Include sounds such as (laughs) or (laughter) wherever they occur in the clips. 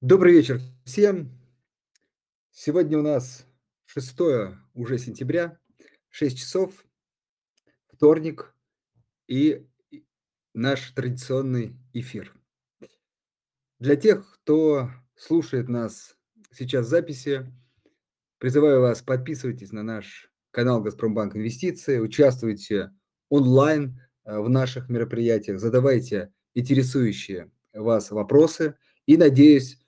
Добрый вечер всем. Сегодня у нас 6 уже сентября, 6 часов, вторник и наш традиционный эфир. Для тех, кто слушает нас сейчас в записи, призываю вас, подписывайтесь на наш канал "Газпромбанк Инвестиции", участвуйте онлайн, э, в наших мероприятиях, задавайте интересующие вас вопросы и, надеюсь,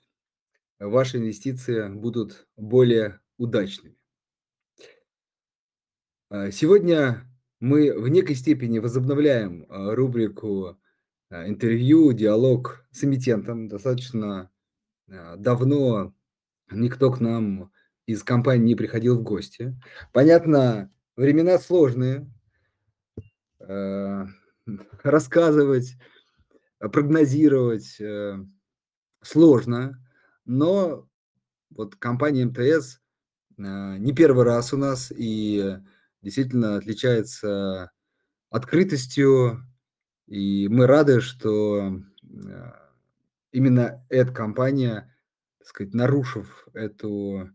ваши инвестиции будут более удачными. А, сегодня мы в некой степени возобновляем, а, рубрику, а, интервью, диалог с эмитентом. Достаточно, давно никто к нам из компании не приходил в гости. Понятно, времена сложные. Рассказывать, прогнозировать, э, сложно, но вот компания МТС, а, не первый раз у нас и действительно отличается открытостью, и мы рады, что, а, именно эта компания, так сказать, нарушив эту,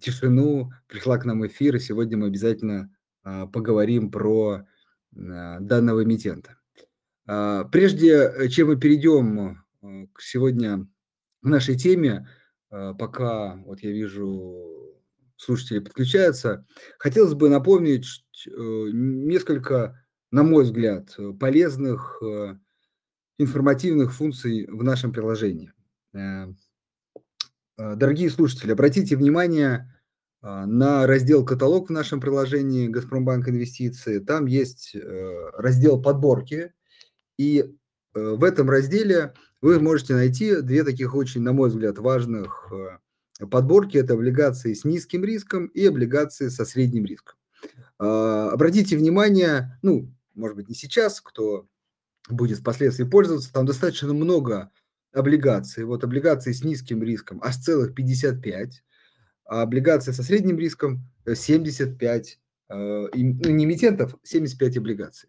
тишину, пришла к нам в эфир, и сегодня мы обязательно, а, поговорим про, данного эмитента. Прежде, э, чем мы перейдем, к сегодня к нашей теме, а, пока вот я вижу, слушатели подключаются, хотелось бы напомнить э, несколько, на мой взгляд, э, полезных, э, информативных функций в нашем приложении. Э, э, дорогие слушатели, обратите внимание, на раздел "Каталог" в нашем приложении "Газпромбанк Инвестиции". Там есть, э, раздел "Подборки", и, э, в этом разделе вы можете найти 2 таких очень, на мой взгляд, важных, э, подборки. Это облигации с низким риском и облигации со средним риском. А, обратите внимание, ну, может быть, не сейчас, кто будет впоследствии пользоваться, там достаточно много облигаций. Вот облигации с низким риском аж целых 55, а облигации со средним риском, э, 75, э, им ну, не эмитентов, 75 облигаций.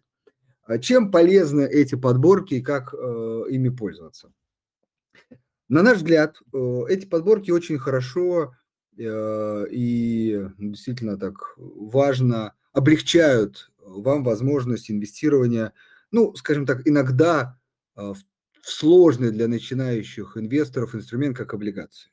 А чем полезны эти подборки и как, э, ими пользоваться? На наш взгляд, э, эти подборки очень хорошо, э, и действительно так важно облегчают вам возможность инвестирования, ну, скажем так, иногда, в сложный для начинающих инвесторов инструмент, как облигации.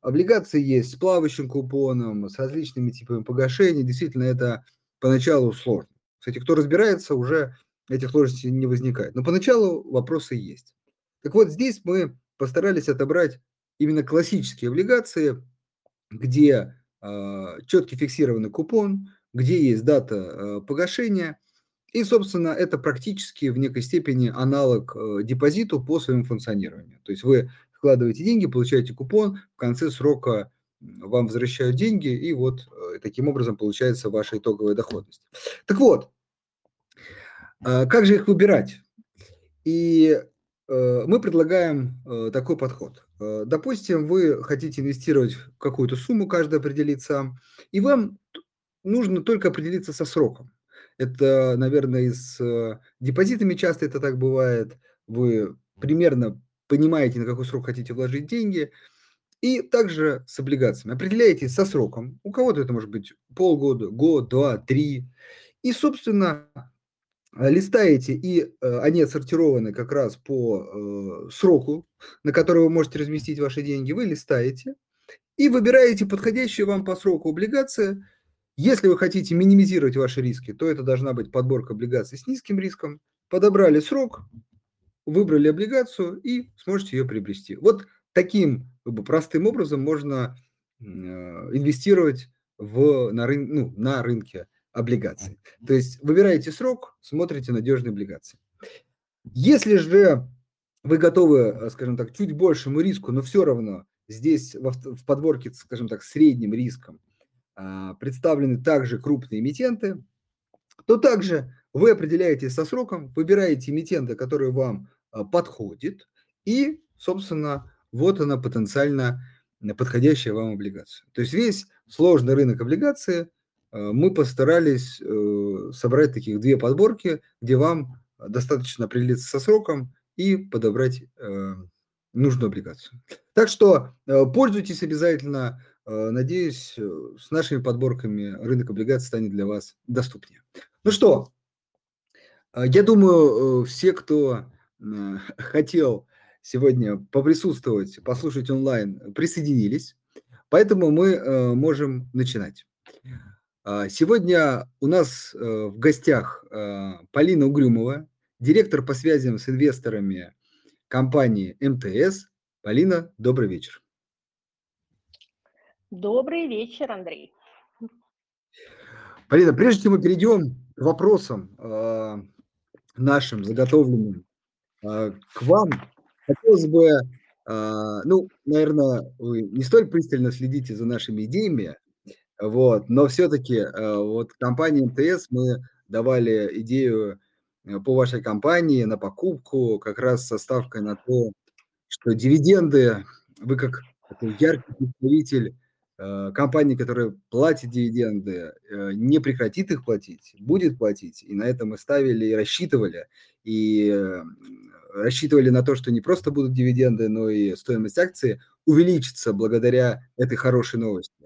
Облигации есть с плавающим купоном, с различными типами погашений. Действительно, это поначалу сложно. Кстати, кто разбирается, уже этих сложностей не возникает. Но поначалу вопросы есть. Так вот, здесь мы постарались отобрать именно классические облигации, где, а, четкий фиксированный купон, где есть дата, э, погашения, и, собственно, это практически в некой степени аналог, э, депозиту по своему функционированию. То есть вы вкладываете деньги, получаете купон, в конце срока, вам возвращают деньги, и вот, э, таким образом получается ваша итоговая доходность. Так вот как же их выбирать? И, э, мы предлагаем, э, такой подход. Э, допустим, вы хотите инвестировать какую-то сумму, каждый определит сам, и вам нужно только определиться со сроком. Это, наверное, и с, депозитами часто это так бывает. Вы примерно понимаете, на какой срок хотите вложить деньги, и также с облигациями. Определяете со сроком. У кого-то это может быть полгода, год, 2, 3. И, собственно, а, листаете, и, э, они отсортированы как раз по, э, сроку, на который вы можете разместить ваши деньги. Вы листаете и выбираете подходящую вам по сроку облигацию. Если вы хотите минимизировать ваши риски, то это должна быть подборка облигаций с низким риском. Подобрали срок, выбрали облигацию и сможете ее приобрести. Вот таким как бы простым образом можно, э, инвестировать в на рын ну, на рынке облигаций. То есть выбираете срок, смотрите надежные облигации. Если же вы готовы, э, скажем так, чуть большему риску, но всё равно здесь в подборке, скажем так, средним риском, а, представлены также крупные эмитенты, то также вы определяетесь со сроком, выбираете эмитента, который вам, а, подходит, и, собственно, вот она потенциально, подходящая вам облигация. То есть весь сложный рынок облигаций, а, мы постарались, э, собрать таких 2 подборки, где вам достаточно определиться со сроком и подобрать, э, нужную облигацию. Так что, э, пользуйтесь обязательно. Э, надеюсь, э, с нашими подборками рынок облигаций станет для вас доступнее. Ну что, я думаю, все, кто (laughs) хотел сегодня поприсутствовать, послушать онлайн, присоединились. Поэтому мы можем начинать. А, сегодня у нас в гостях Полина Угрюмова, директор по связям с инвесторами компании МТС. Полина, добрый вечер. Добрый вечер, Андрей. Полина, прежде чем мы перейдем к вопросам э, нашим заготовленным э, к вам, хотелось бы, э, ну, наверное, вы не столь пристально следите за нашими идеями, вот, но все-таки э, вот компании МТС мы давали идею Э, по вашей компании на покупку, как раз со ставкой на то, что дивиденды, вы как яркий представитель э, компании, которая платит дивиденды, не прекратит их платить, будет платить. И на это мы ставили и рассчитывали. И рассчитывали на то, что не просто будут дивиденды, но и стоимость акции увеличится благодаря этой хорошей новости.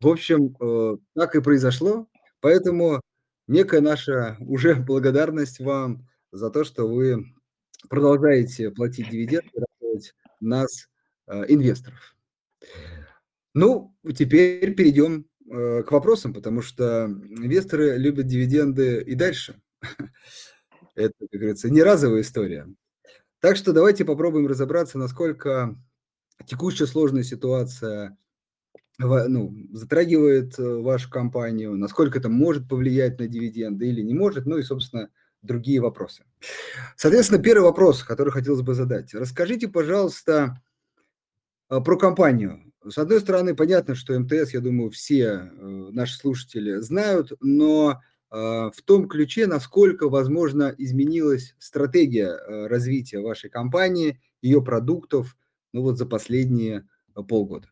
В общем, э, так и произошло. Поэтому некая наша (laughs) уже благодарность вам за то, что вы продолжаете платить дивиденды, радовать нас, э, инвесторов. Ну, теперь перейдем э, к вопросам, потому что инвесторы любят дивиденды и дальше. (laughs) Это, как говорится, не разовая история. Так что давайте попробуем разобраться, насколько текущая сложная ситуация ну, затрагивает э, вашу компанию, насколько это может повлиять на дивиденды или не может, ну и, собственно, другие вопросы. Соответственно, первый вопрос, который хотелось бы задать. Расскажите, пожалуйста, э, про компанию. С одной стороны, понятно, что МТС, я думаю, все э, наши слушатели знают, но в том ключе, насколько, возможно, изменилась стратегия развития вашей компании, ее продуктов, ну вот за последние полгода.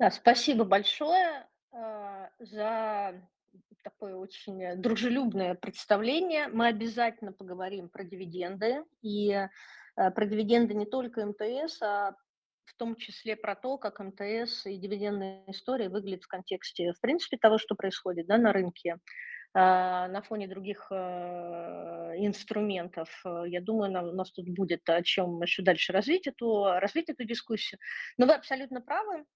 Да, спасибо большое э, за такое очень дружелюбное представление. Мы обязательно поговорим про дивиденды. И э, про дивиденды не только МТС, а в том числе про то, как МТС и дивидендная история выглядит в контексте, в принципе, того, что происходит да, на рынке. А, на фоне других э, инструментов. Я думаю, у нас тут будет о чем еще дальше развить эту, развить эту дискуссию. Но вы абсолютно правы.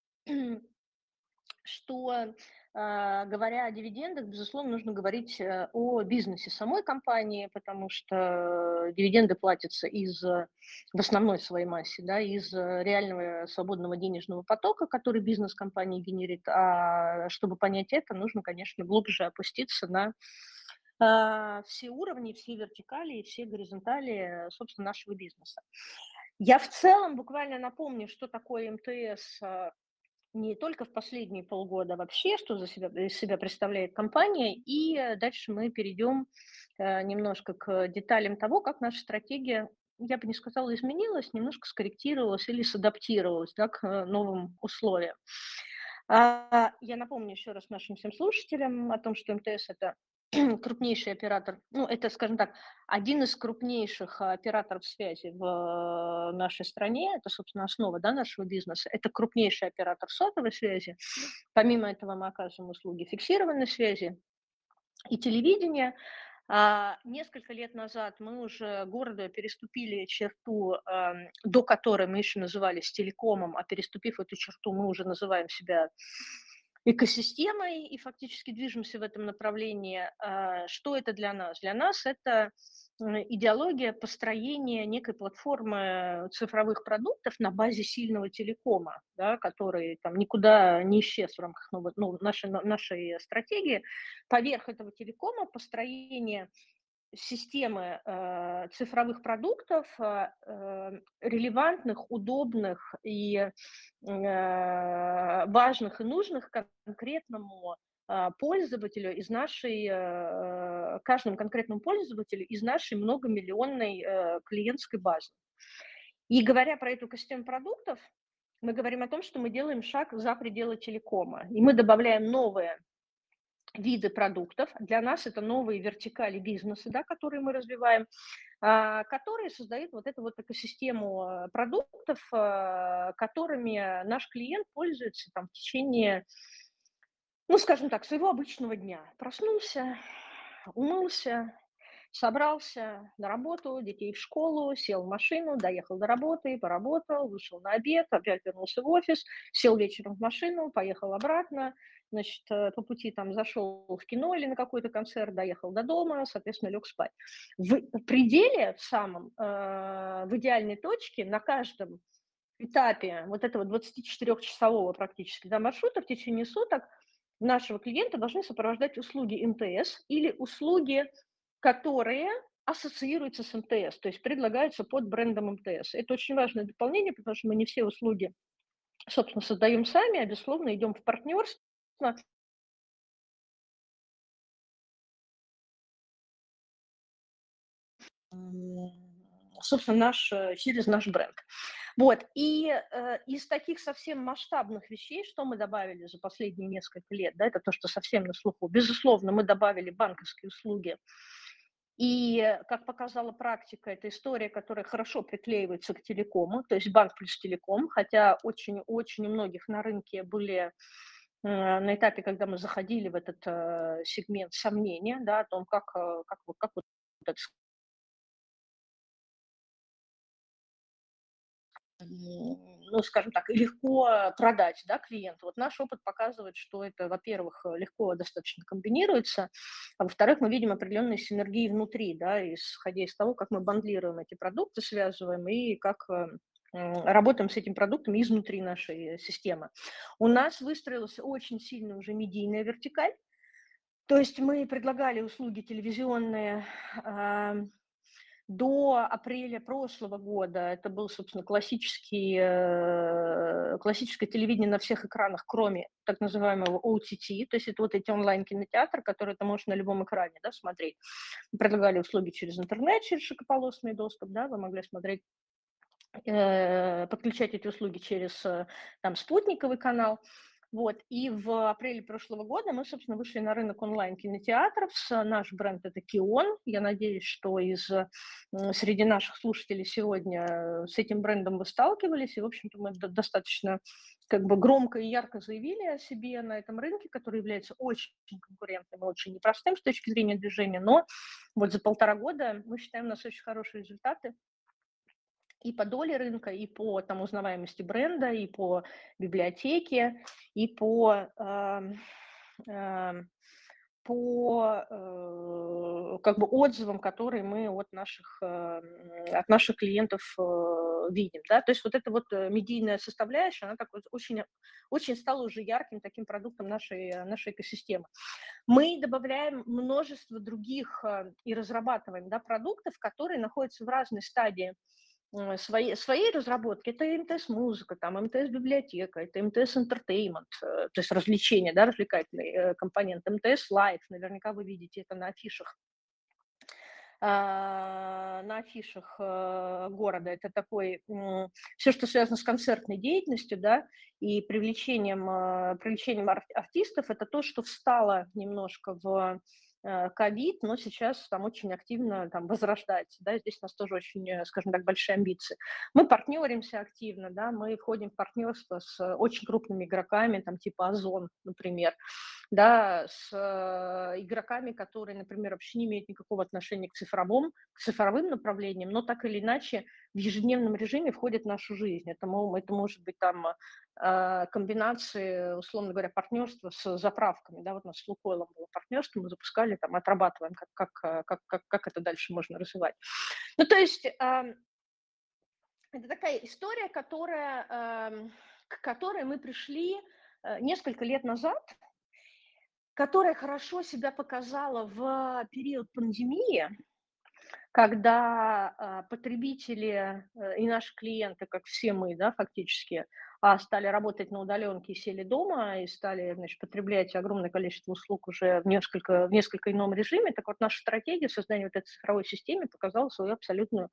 Что, а, говоря о дивидендах, безусловно, нужно говорить э, о бизнесе самой компании, потому что дивиденды платятся из, в основной своей массе, да, из реального свободного денежного потока, который бизнес компании генерит. А чтобы понять это, нужно, конечно, глубже опуститься на а, все уровни, все вертикали и все горизонтали, собственно, нашего бизнеса. Я в целом буквально напомню, что такое МТС не только в последние полгода, вообще, что за себя, из себя представляет компания, и э, дальше мы перейдем э, немножко к деталям того, как наша стратегия, я бы не сказала, изменилась, немножко скорректировалась или садаптировалась да, к э, новым условиям. А, я напомню еще раз нашим всем слушателям о том, что МТС – это (clears throat) крупнейший оператор, ну, это, скажем так, один из крупнейших операторов связи в э, нашей стране, это, собственно, основа да, нашего бизнеса, это крупнейший оператор сотовой связи. Помимо этого мы оказываем услуги фиксированной связи и телевидения. А, несколько лет назад мы уже города переступили черту, а, до которой мы еще назывались телекомом, а переступив эту черту, мы уже называем себя экосистемой и фактически движемся в этом направлении. А, что это для нас? Для нас это идеология построения некой платформы цифровых продуктов на базе сильного телекома, да, который там никуда не исчез в рамках ну, нашей, нашей стратегии. Поверх этого телекома построение системы э, цифровых продуктов, э, э, релевантных, удобных и э, важных и нужных конкретному э, пользователю из нашей, э, каждому конкретному пользователю из нашей многомиллионной э, клиентской базы. И говоря про эту систему продуктов, мы говорим о том, что мы делаем шаг за пределы телекома, и мы добавляем новые виды продуктов. Для нас это новые вертикали бизнеса, да, которые мы развиваем, а, которые создают вот эту вот экосистему э, продуктов, а, которыми наш клиент пользуется там в течение, ну, скажем так, своего обычного дня. Проснулся, умылся, собрался на работу, детей в школу, сел в машину, доехал до работы, поработал, вышел на обед, опять вернулся в офис, сел вечером в машину, поехал обратно, значит, э, по пути там зашел в кино или на какой-то концерт, доехал до дома, соответственно, лег спать. В пределе, в самом, э, в идеальной точке на каждом этапе вот этого 24-часового практически да, маршрута в течение суток нашего клиента должны сопровождать услуги МТС или услуги которые ассоциируются с МТС, то есть предлагаются под брендом МТС. Это очень важное дополнение, потому что мы не все услуги, собственно, создаем сами, а, безусловно, идем в партнерство. Собственно, наш, э, через наш бренд. Вот, и э, из таких совсем масштабных вещей, что мы добавили за последние несколько лет, да, это то, что совсем на слуху. Безусловно, мы добавили банковские услуги, и, как показала практика, это история, которая хорошо приклеивается к телекому, то есть банк плюс телеком, хотя очень-очень у многих на рынке были э, на этапе, когда мы заходили в этот э, сегмент сомнения, да, о том, как, э, как, как, вот это ну, скажем так, легко продать да, клиенту. Вот наш опыт показывает, что это, во-первых, легко достаточно комбинируется, а во-вторых, мы видим определенные синергии внутри, да, исходя из того, как мы бандлируем эти продукты, связываем и как э, работаем с этим продуктом изнутри нашей системы. У нас выстроилась очень сильная уже медийная вертикаль, то есть мы предлагали услуги телевизионные, до апреля прошлого года это был, собственно, классический, э, классическое телевидение на всех экранах, кроме так называемого OTT, то есть это вот эти онлайн-кинотеатры, которые ты можешь на любом экране да, смотреть. Мы предлагали услуги через интернет, через широкополосный доступ, да, вы могли смотреть подключать эти услуги через э, там спутниковый канал. Вот. И в апреле прошлого года мы, собственно, вышли на рынок онлайн-кинотеатров. Наш бренд – это Кион. Я надеюсь, что из, среди наших слушателей сегодня с этим брендом вы сталкивались. И, в общем-то, мы достаточно как бы громко и ярко заявили о себе на этом рынке, который является очень конкурентным и очень непростым с точки зрения движения. Но вот за полтора года мы считаем, у нас очень хорошие результаты и по доле рынка, и по там, узнаваемости бренда, и по библиотеке, и по, э, э, по э, как бы отзывам, которые мы от наших, э, от наших клиентов э, видим. Да? То есть вот эта вот э, медийная составляющая, она такой очень, очень стала уже ярким таким продуктом нашей, нашей экосистемы. Мы добавляем множество других э, и разрабатываем да, продуктов, которые находятся в разной стадии свои, своей разработки, это МТС-музыка, там МТС-библиотека, это МТС- Entertainment, э, то есть развлечения, да, развлекательный э, компонент, МТС- Live, наверняка вы видите это на афишах. А, на афишах э, города. Это такой, все, что связано с концертной деятельностью, да, и привлечением, привлечением артистов, это то, что встало немножко в ковид, но сейчас там очень активно там возрождается, да, здесь у нас тоже очень, э, скажем так, большие амбиции. Мы партнеримся активно, да, мы входим в партнерство с очень крупными игроками, там типа Озон, например, да, с э, игроками, которые, например, вообще не имеют никакого отношения к цифровым, к цифровым направлениям, но так или иначе в ежедневном режиме входят в нашу жизнь. Это, это может быть там э, комбинации, условно говоря, партнерства с заправками. Да, вот у нас с Лукойлом было партнерство, мы запускали, там, отрабатываем, как, как, э, как, как, как это дальше можно развивать. Ну, то есть это такая история, которая, к которой мы пришли э, несколько лет назад, которая хорошо себя показала в период пандемии, когда а, потребители э, и наши клиенты, как все мы, да, фактически, а стали работать на удаленке сели дома, и стали, значит, потреблять огромное количество услуг уже в несколько, в несколько ином режиме, так вот наша стратегия создания вот этой цифровой системы показала свою абсолютную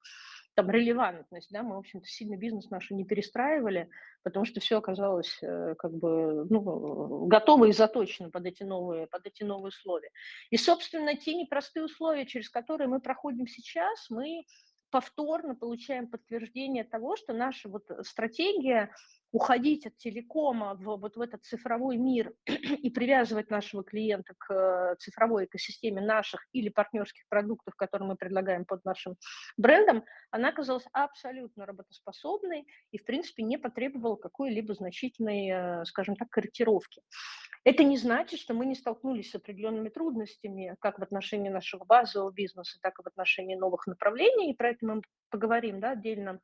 там релевантность, да, мы, в общем-то, сильно бизнес наш не перестраивали, потому что все оказалось э, как бы ну, готово и заточено под эти новые, под эти новые условия. И, собственно, те непростые условия, через которые мы проходим сейчас, мы повторно получаем подтверждение того, что наша вот стратегия уходить от телекома в, вот в этот цифровой мир (clears throat) и привязывать нашего клиента к э, цифровой экосистеме наших или партнерских продуктов, которые мы предлагаем под нашим брендом, она оказалась абсолютно работоспособной и, в принципе, не потребовала какой-либо значительной, э, скажем так, корректировки. Это не значит, что мы не столкнулись с определенными трудностями, как в отношении нашего базового бизнеса, так и в отношении новых направлений, и про это мы поговорим да, отдельно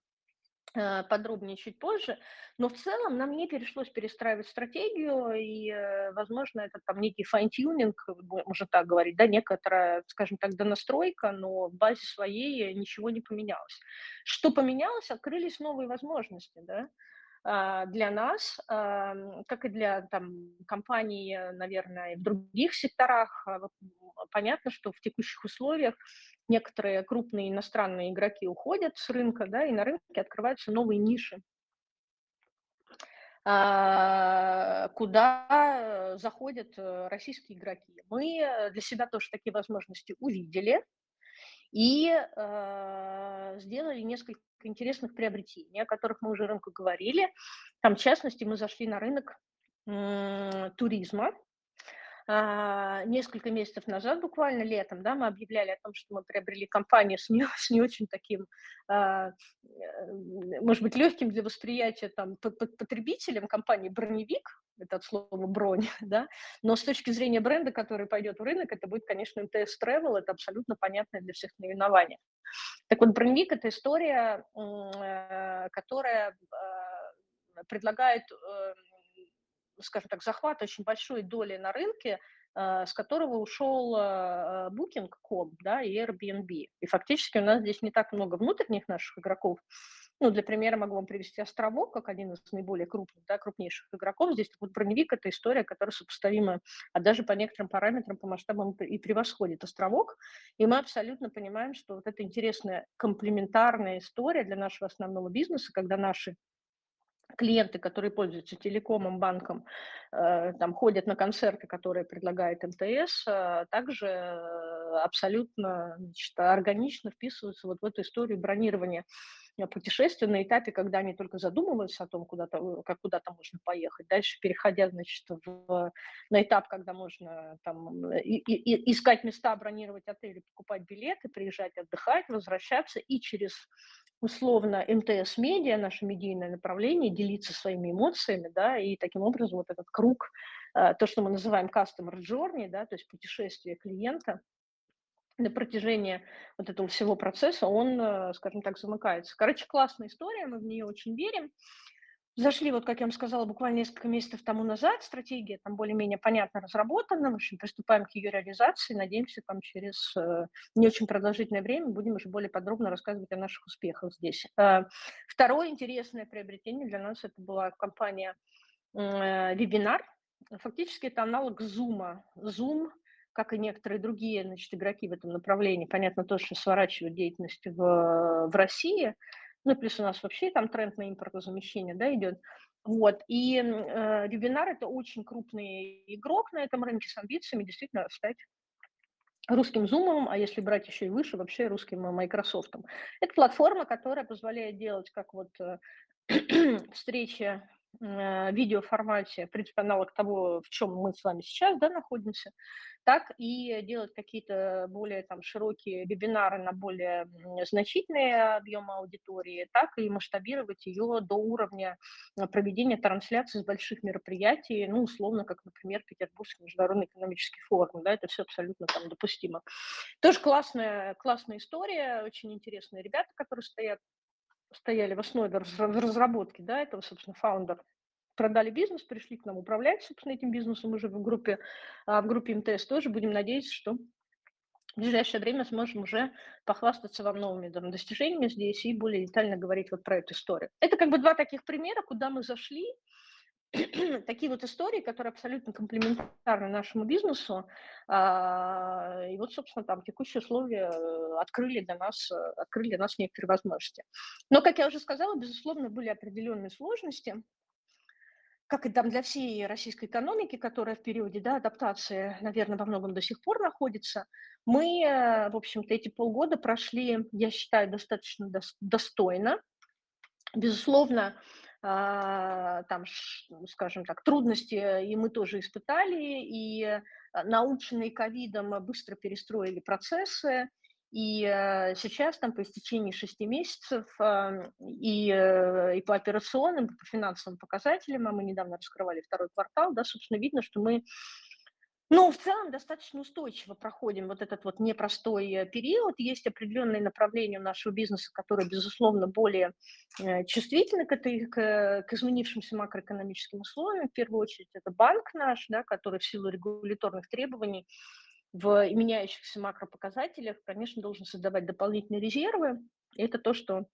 подробнее чуть позже, но в целом нам не пришлось перестраивать стратегию, и, э, возможно, это там некий fine-tuning, можно так говорить, да, некоторая, скажем так, донастройка, но в базе своей ничего не поменялось. Что поменялось? Открылись новые возможности, да, для нас, как и для там, компаний, наверное, в других секторах. А понятно, что в текущих условиях некоторые крупные иностранные игроки уходят с рынка, да, и на рынке открываются новые ниши, а, куда заходят э, российские игроки. Мы э, для себя тоже такие возможности увидели и э, сделали несколько интересных приобретений, о которых мы уже рынку говорили. Там, в частности, мы зашли на рынок туризма, несколько месяцев назад, буквально летом, да, мы объявляли о том, что мы приобрели компанию с не, с не очень таким, а, э, может быть, легким для восприятия там, потребителем компании «Броневик», это от слова «бронь», (laughs) да, но с точки зрения бренда, который пойдет в рынок, это будет, конечно, МТС Travel, это абсолютно понятное для всех наименование. Так вот, «Броневик» – это история, э, которая а, предлагает э, скажем так, захват очень большой доли на рынке, э, с которого ушел э, Booking.com да, и Airbnb. И фактически у нас здесь не так много внутренних наших игроков. Ну, для примера могу вам привести Островок, как один из наиболее крупных, да, крупнейших игроков. Здесь вот броневик – это история, которая сопоставима, а даже по некоторым параметрам, по масштабам и превосходит Островок. И мы абсолютно понимаем, что вот это интересная комплементарная история для нашего основного бизнеса, когда наши клиенты, которые пользуются телекомом, банком, э, там ходят на концерты, которые предлагает МТС, э, также э, абсолютно значит, органично вписываются вот в эту историю бронирования путешествия на этапе, когда они только задумываются о том, куда-то, как куда-то можно поехать. Дальше переходя, значит, в, на этап, когда можно там, и, и, искать места, бронировать отели, покупать билеты, приезжать отдыхать, возвращаться и через условно МТС Медиа, наше медийное направление, делиться своими эмоциями, да, и таким образом вот этот круг, э, то, что мы называем customer journey, да, то есть путешествие клиента, на протяжении вот этого всего процесса он, э, скажем так, замыкается. Короче, классная история, мы в нее очень верим. Зашли, вот как я вам сказала, буквально несколько месяцев тому назад, стратегия там более-менее понятно разработана, в общем, приступаем к ее реализации, надеемся, там через э, не очень продолжительное время будем уже более подробно рассказывать о наших успехах здесь. Э, второе интересное приобретение для нас это была компания Вебинар. Фактически это аналог Zoom. Zoom, как и некоторые другие значит, игроки в этом направлении, понятно, тоже сворачивают деятельность в, в России – ну, плюс у нас вообще там тренд на импортозамещение, да, идет. Вот, и э, вебинар – это очень крупный игрок на этом рынке с амбициями действительно стать русским Zoom, а если брать еще и выше, вообще русским Microsoft. Это платформа, которая позволяет делать как вот э, (clears throat) встречи э, видеоформате, в принципе, аналог того, в чем мы с вами сейчас да, находимся, так и делать какие-то более там, широкие вебинары на более значительные объемы аудитории, так и масштабировать ее до уровня э, проведения трансляций с больших мероприятий, ну, условно, как, например, Петербургский международный экономический форум, да, это все абсолютно там допустимо. Тоже классная, классная история, очень интересные ребята, которые стоят стояли в основе разработки, да, этого, собственно, фаундер продали бизнес, пришли к нам управлять, собственно, этим бизнесом уже в группе, а, в группе МТС тоже. Будем надеяться, что в ближайшее время сможем уже похвастаться вам новыми там, достижениями здесь и более детально говорить вот про эту историю. Это как бы два таких примера, куда мы зашли, (clears throat) такие вот истории, которые абсолютно комплементарны нашему бизнесу. А, и вот, собственно, там текущие условия э, открыли для нас, э, открыли для нас некоторые возможности. Но, как я уже сказала, безусловно, были определенные сложности как и там для всей российской экономики, которая в периоде да, адаптации, наверное, во многом до сих пор находится, мы, э, в общем-то, эти полгода прошли, я считаю, достаточно достойно. Безусловно, там, скажем так, трудности и мы тоже испытали, и э, наученные ковидом быстро перестроили процессы, и э, сейчас, там, по истечении шести месяцев, э, и, э, и по операционным, по финансовым показателям, а мы недавно раскрывали второй квартал, да, собственно, видно, что мы, ну, в целом достаточно устойчиво проходим вот этот вот непростой э, период. Есть определенные направления у нашего бизнеса, которые, безусловно, более э, чувствительны к, этой, к, к изменившимся макроэкономическим условиям. В первую очередь это банк наш, да, который в силу регуляторных требований в меняющихся макропоказателях, конечно, должен создавать дополнительные резервы. И это то, что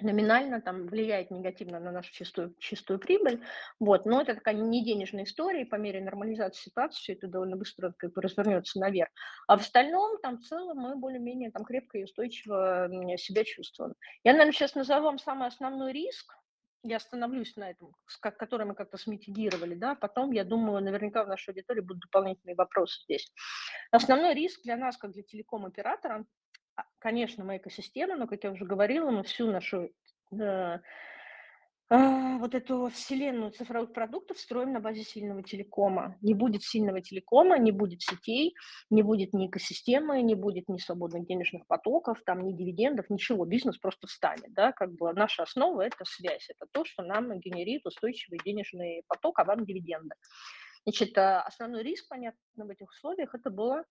номинально там влияет негативно на нашу чистую, чистую прибыль. Вот. Но это такая не денежная история, и по мере нормализации ситуации все это довольно быстро как бы развернется наверх. А в остальном, там в целом мы более-менее там крепко и устойчиво себя чувствуем. Я, наверное, сейчас назову вам самый основной риск, я остановлюсь на этом, который мы как-то смитигировали, да, потом, я думаю, наверняка в нашей аудитории будут дополнительные вопросы здесь. Основной риск для нас, как для телеком-оператора, а, конечно, мы экосистема, но, как я уже говорила, мы всю нашу э, а, вот эту вселенную цифровых продуктов строим на базе сильного телекома. Не будет сильного телекома, не будет сетей, не будет ни экосистемы, не будет ни свободных денежных потоков, там ни дивидендов, ничего. Бизнес просто встанет. Да? Как бы наша основа – это связь, это то, что нам генерит устойчивый денежный поток, а вам дивиденды. Значит, а, основной риск, понятно, в этих условиях – это была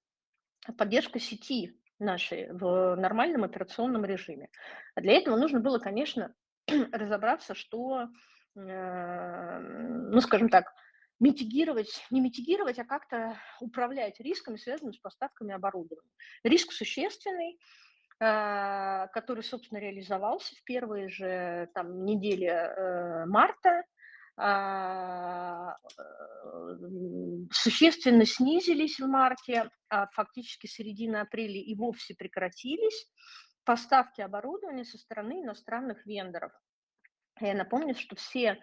поддержка сети нашей в нормальном операционном режиме. Для этого нужно было, конечно, (clears throat) разобраться, что, э, ну, скажем так, митигировать, не митигировать, а как-то управлять рисками, связанными с поставками оборудования. Риск существенный, э, который, собственно, реализовался в первые же там, недели э, марта, существенно снизились в марте, а фактически середина апреля и вовсе прекратились поставки оборудования со стороны иностранных вендоров. Я напомню, что все,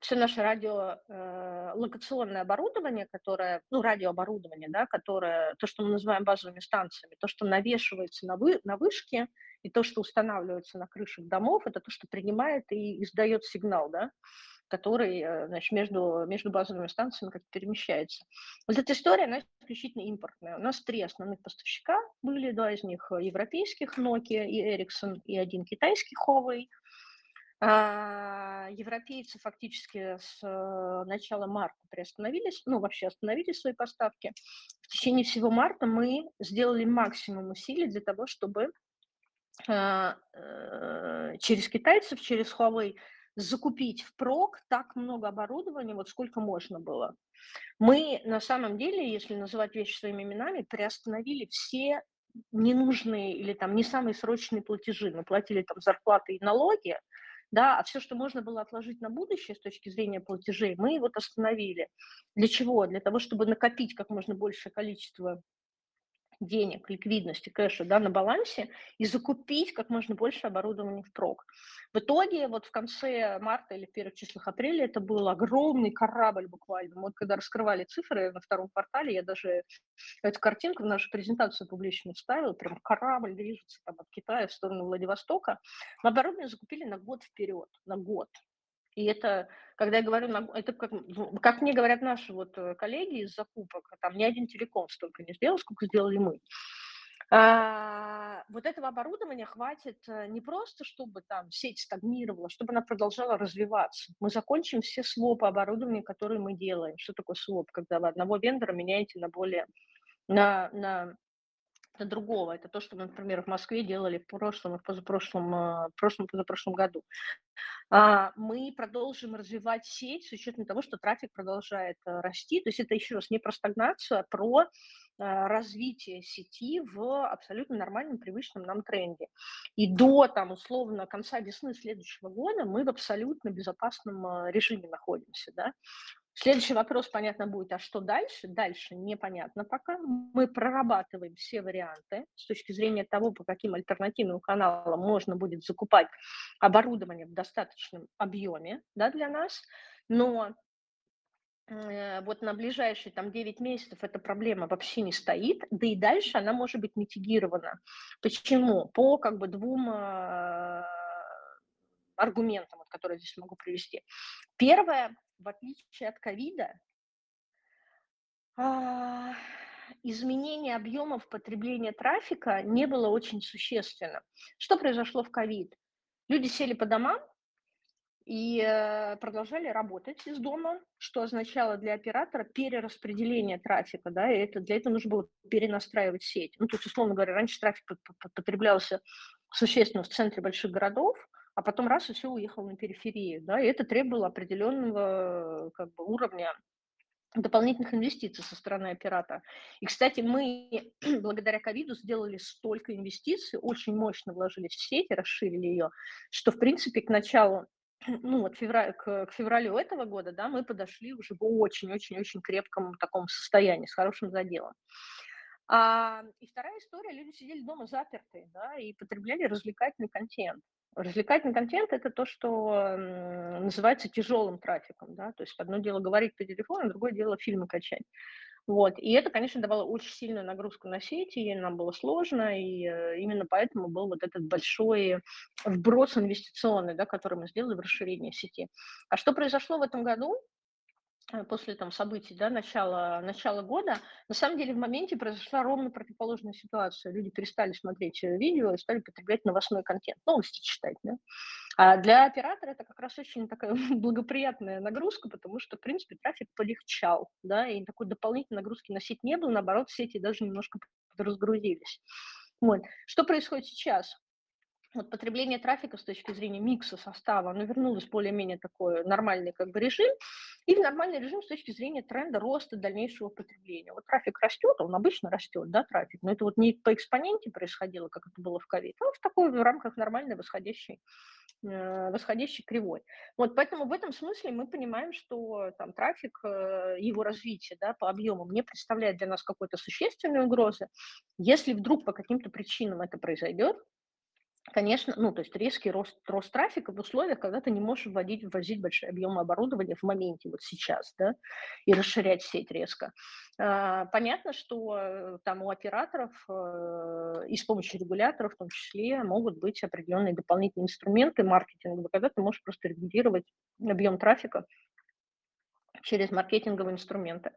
все наше радиолокационное э, оборудование, которое, ну, радиооборудование, да, которое, то, что мы называем базовыми станциями, то, что навешивается на, вы, на вышке, и то, что устанавливается на крышах домов, это то, что принимает и издает сигнал, да, который э, значит, между, между базовыми станциями как перемещается. Вот эта история, она исключительно импортная. У нас три основных поставщика были, два из них европейских, Nokia и Ericsson, и один китайский Huawei. А, европейцы фактически с э, начала марта приостановились, ну, вообще остановили свои поставки. В течение всего марта мы сделали максимум усилий для того, чтобы а, э, через китайцев, через Huawei закупить впрок так много оборудования, вот сколько можно было. Мы на самом деле, если называть вещи своими именами, приостановили все ненужные или там не самые срочные платежи. Мы платили там зарплаты и налоги, да, а все, что можно было отложить на будущее с точки зрения платежей, мы вот остановили. Для чего? Для того, чтобы накопить как можно большее количество денег, ликвидности, кэша да, на балансе и закупить как можно больше оборудования впрок. В итоге вот в конце марта или в первых числах апреля это был огромный корабль буквально. Вот когда раскрывали цифры на втором квартале, я даже эту картинку в нашу презентацию публичную вставила, прям корабль движется там от Китая в сторону Владивостока. Мы оборудование закупили на год вперед, на год. И это, когда я говорю, это как, как мне говорят наши вот э, коллеги из закупок, там ни один телеком столько не сделал, сколько сделали мы. А, вот этого оборудования хватит э, не просто, чтобы там сеть стагнировала, чтобы она продолжала развиваться. Мы закончим все свопы оборудования, которые мы делаем. Что такое своп? Когда вы одного вендора меняете на более, на, на другого. Это то, что например, в Москве делали в прошлом и позапрошлом, э, прошлом, позапрошлом году. А, мы продолжим развивать сеть с учетом того, что трафик продолжает э, расти. То есть это еще раз не про стагнацию, а про а, развитие сети в абсолютно нормальном, привычном нам тренде. И до, там, условно, конца весны следующего года мы в абсолютно безопасном э, режиме находимся. Да? Следующий вопрос, понятно, будет, а что дальше? Дальше непонятно пока. Мы прорабатываем все варианты с точки зрения того, по каким альтернативным каналам можно будет закупать оборудование в достаточном объеме да, для нас. Но э, вот на ближайшие там 9 месяцев эта проблема вообще не стоит, да и дальше она может быть митигирована. Почему? По как бы двум аргументам, вот, которые здесь могу привести. Первое, в отличие от ковида, а, изменение объемов потребления трафика не было очень существенно. Что произошло в ковид? Люди сели по домам и э, продолжали работать из дома, что означало для оператора перераспределение трафика, да, и это, для этого нужно было перенастраивать сеть. Ну, то есть, условно говоря, раньше трафик потреблялся существенно в центре больших городов, а потом раз и все уехал на периферию, да, и это требовало определенного как бы, уровня дополнительных инвестиций со стороны оператора. И, кстати, мы (clears throat) благодаря ковиду сделали столько инвестиций, очень мощно вложились в сеть, расширили ее, что, в принципе, к началу, (clears throat) ну вот февраль, к, к февралю этого года, да, мы подошли уже в очень-очень-очень крепком таком состоянии, с хорошим заделом. А, и вторая история, люди сидели дома запертые, да, и потребляли развлекательный контент. Развлекательный контент– это то, что называется тяжелым трафиком, да, то есть одно дело говорить по телефону, другое дело фильмы качать. Вот. И это, конечно, давало очень сильную нагрузку на сети, и нам было сложно, и э, именно поэтому был вот этот большой вброс инвестиционный, да, который мы сделали в расширение сети. А что произошло в этом году? Э, после там событий, да, начала, начала года, на самом деле в моменте произошла ровно противоположная ситуация. Люди перестали смотреть э, видео и стали потреблять новостной контент, новости читать, да. А для оператора это как раз очень такая (laughs) благоприятная нагрузка, потому что, в принципе, трафик полегчал, да, и такой дополнительной нагрузки на сеть не было, наоборот, сети даже немножко разгрузились. Вот. Что происходит сейчас? Вот потребление трафика с точки зрения микса состава, оно вернулось более-менее такой нормальный как бы режим, и в нормальный режим с точки зрения тренда роста дальнейшего потребления. Вот трафик растет, он обычно растет, да, трафик, но это вот не по экспоненте происходило, как это было в ковид, а в такой в рамках нормальной восходящей э, восходящей кривой. Вот поэтому в этом смысле мы понимаем, что там трафик, э, его развитие да, по объемам не представляет для нас какой-то существенной угрозы. Если вдруг по каким-то причинам это произойдет, Конечно, ну, то есть резкий рост, рост трафика в условиях, когда ты не можешь вводить, ввозить большие объемы оборудования в моменте, вот сейчас, да, и расширять сеть резко. А, понятно, что э, там у операторов э, и с помощью регуляторов в том числе могут быть определенные дополнительные инструменты маркетинга, когда ты можешь просто регулировать объем трафика через маркетинговые инструменты.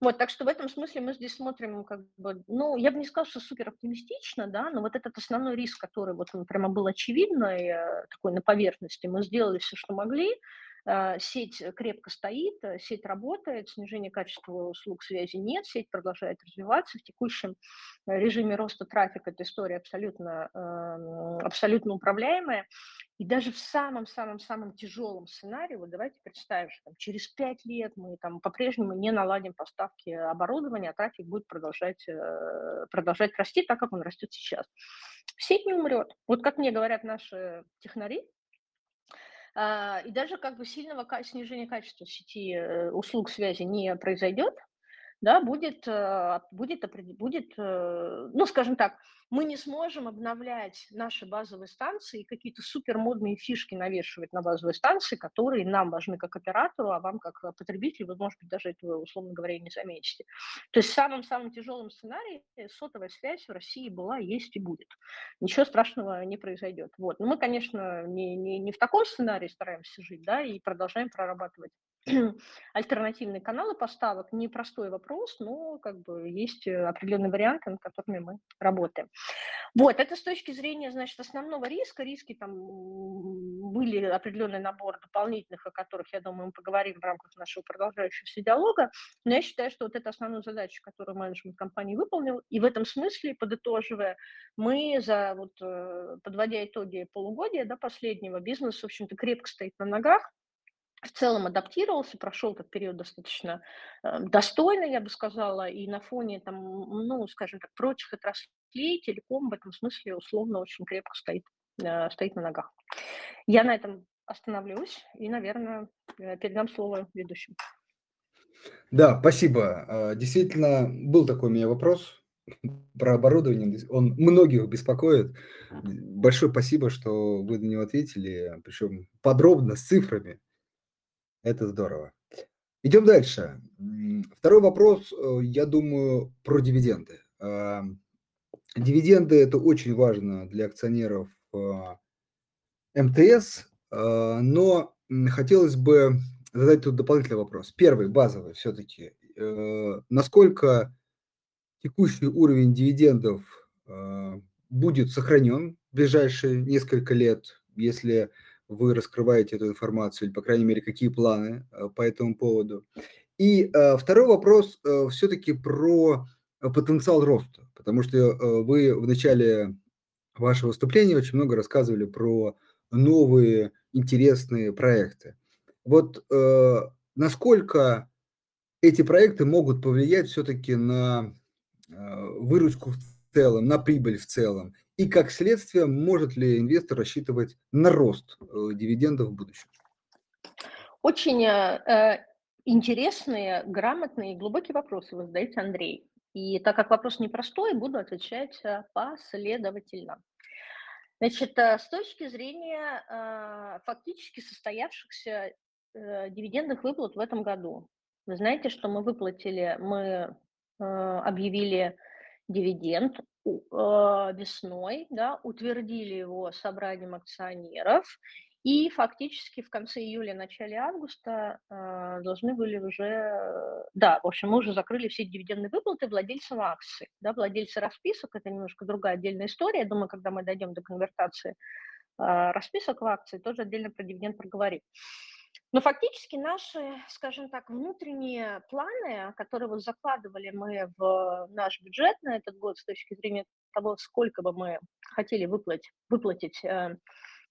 вот, так что в этом смысле мы здесь смотрим, как бы, ну, я бы не сказала, что супер оптимистично, да, но вот этот основной риск, который вот он прямо был очевидный, э, такой на поверхности, мы сделали все, что могли, сеть крепко стоит, э, сеть работает, снижения качества услуг связи нет, сеть продолжает развиваться. В текущем э, режиме роста трафика эта история абсолютно, эм, абсолютно управляемая. И даже в самом-самом-самом тяжелом сценарии, вот давайте представим, что там, через пять лет мы там по-прежнему не наладим поставки оборудования, а трафик будет продолжать, э, продолжать расти так, как он растет сейчас. Сеть не умрет. Вот как мне говорят наши технари, и даже как бы сильного снижения качества сети э, услуг связи не произойдет, да, будет, э, будет, будет, э, ну, скажем так, мы не сможем обновлять наши базовые станции и какие-то супер модные фишки навешивать на базовые станции, которые нам важны как оператору, а вам как потребителю, вы, может быть, даже этого, условно говоря, не заметите. То есть в самом-самом тяжелом сценарии сотовая связь в России была, есть и будет. Ничего страшного не произойдет. Вот. Но мы, конечно, не, не, не в таком сценарии стараемся жить, да, и продолжаем прорабатывать (clears throat) альтернативные каналы поставок. Непростой вопрос, но как бы есть э, определенные варианты, над которыми мы работаем. Вот, это с точки зрения, значит, основного риска. Риски там были определенный набор дополнительных, о которых, я думаю, мы поговорим в рамках нашего продолжающегося диалога. Но я считаю, что вот это основная задача, которую менеджмент компании выполнил. И в этом смысле, подытоживая, мы за вот, э, подводя итоги полугодия, да, последнего, бизнес, в общем-то, крепко стоит на ногах в целом адаптировался, прошел этот период достаточно э, достойно, я бы сказала, и на фоне, там, ну, скажем так, прочих отраслей телеком в этом смысле условно очень крепко стоит, э, стоит на ногах. Я на этом остановлюсь и, наверное, э, передам слово ведущим. Да, спасибо. А, действительно, был такой у меня вопрос (laughs) про оборудование. Он многих беспокоит. Большое спасибо, что вы на него ответили, причем подробно, с цифрами. Это здорово. Идем дальше. Второй вопрос, э, я думаю, про дивиденды. Дивиденды- это очень важно для акционеров а, МТС, а, но хотелось бы задать тут дополнительный вопрос. Первый, базовый все-таки. Э, насколько текущий уровень дивидендов а, будет сохранен в ближайшие несколько лет, если вы раскрываете эту информацию, или, по крайней мере, какие планы э, по этому поводу. И э, второй вопрос э, все-таки про потенциал роста, потому что вы в начале вашего выступления очень много рассказывали про новые интересные проекты. Вот насколько эти проекты могут повлиять все-таки на выручку в целом, на прибыль в целом, и как следствие, может ли инвестор рассчитывать на рост э, дивидендов в будущем? Очень э, интересные, грамотные и глубокие вопросы вы задаете, Андрей. И так как вопрос непростой, буду отвечать э, последовательно. Значит, э, с точки зрения э, фактически состоявшихся э, дивидендных выплат в этом году, вы знаете, что мы выплатили, мы э, объявили дивиденд весной, да, утвердили его собранием акционеров, и фактически в конце июля, начале августа э, должны были уже, да, в общем, мы уже закрыли все дивидендные выплаты владельцам акций. Да, владельцы расписок – это немножко другая отдельная история. Я думаю, когда мы дойдем до конвертации э, расписок в акции, тоже отдельно про дивиденд проговорим. Но фактически наши, скажем так, внутренние планы, которые вот закладывали мы в наш бюджет на этот год с точки зрения того, сколько бы мы хотели выплатить, выплатить э,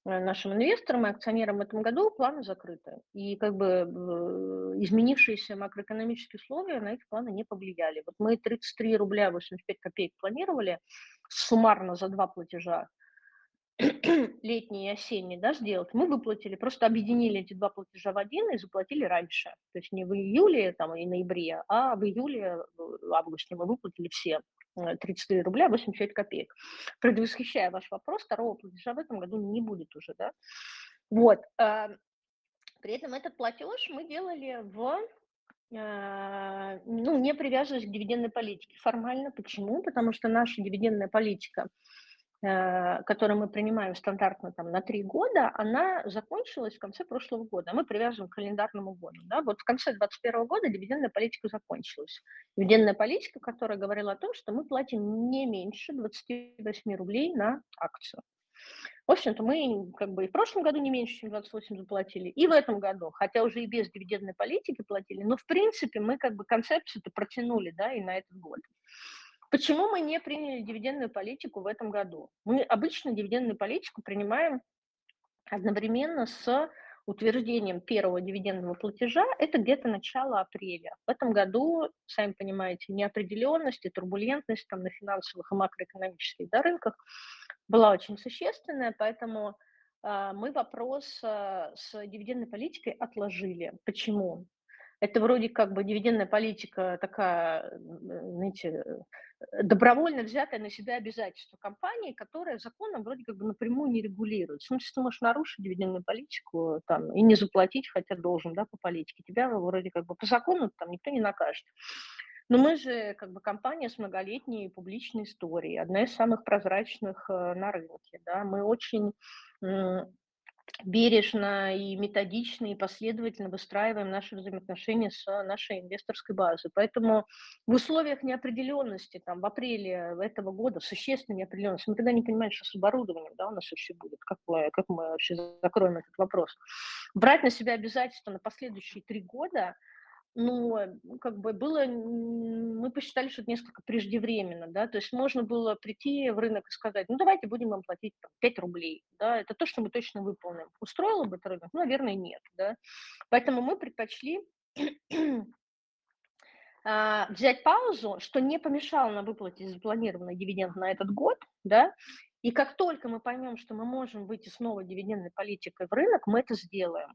нашим инвесторам и акционерам в этом году, планы закрыты. И как бы изменившиеся макроэкономические условия на эти планы не повлияли. Вот мы 33 рубля 85 копеек планировали суммарно за два платежа (clears throat) летний и осенний, да, сделать, мы выплатили, просто объединили эти два платежа в один и заплатили раньше. То есть не в июле там, и ноябре, а в июле, в августе мы выплатили все 33 э, рубля 85 копеек. Предвосхищая ваш вопрос, второго платежа в этом году не будет уже, да. Вот. А, при этом этот платеж мы делали в а, ну, не привязываясь к дивидендной политике. Формально почему? Потому что наша дивидендная политика – которую мы принимаем стандартно там, на три года, она закончилась в конце прошлого года. Мы привязываем к календарному году. Да? Вот в конце 2021 года дивидендная политика закончилась. Дивидендная политика, которая говорила о том, что мы платим не меньше 28 рублей на акцию. В общем-то, мы как бы и в прошлом году не меньше, чем 28 заплатили, и в этом году, хотя уже и без дивидендной политики платили, но в принципе мы как бы концепцию-то протянули, да, и на этот год. Почему мы не приняли дивидендную политику в этом году? Мы обычно дивидендную политику принимаем одновременно с утверждением первого дивидендного платежа, это где-то начало апреля. В этом году, сами понимаете, неопределенность и турбулентность там, на финансовых и макроэкономических да, рынках была очень существенная, поэтому э, мы вопрос э, с дивидендной политикой отложили. Почему? Это вроде как бы дивидендная политика такая, знаете, добровольно взятое на себя обязательство компании, которая законом вроде как бы напрямую не регулирует. В смысле, ты можешь нарушить дивидендную политику там, и не заплатить, хотя должен, да, по политике. Тебя вроде как бы по закону там никто не накажет. Но мы же как бы компания с многолетней публичной историей, одна из самых прозрачных э, на рынке. Да? Мы очень бережно и методично, и последовательно выстраиваем наши взаимоотношения с нашей инвесторской базой. Поэтому в условиях неопределенности, там, в апреле этого года, существенной неопределенности, мы тогда не понимаем, что с оборудованием да, у нас вообще будет, как мы, как мы вообще закроем этот вопрос. Брать на себя обязательства на последующие три года – ну, э, ну, как бы было, мы посчитали, что это несколько преждевременно, да, то есть можно было прийти в рынок и сказать, ну, давайте будем вам платить там, 5 рублей, да, это то, что мы точно выполним. Устроило бы это рынок? Ну, наверное, нет, да. Поэтому мы предпочли (clears throat) а, взять паузу, что не помешало нам выплатить запланированный дивиденд на этот год, да, и как только мы поймем, что мы можем выйти с новой дивидендной политикой в рынок, мы это сделаем.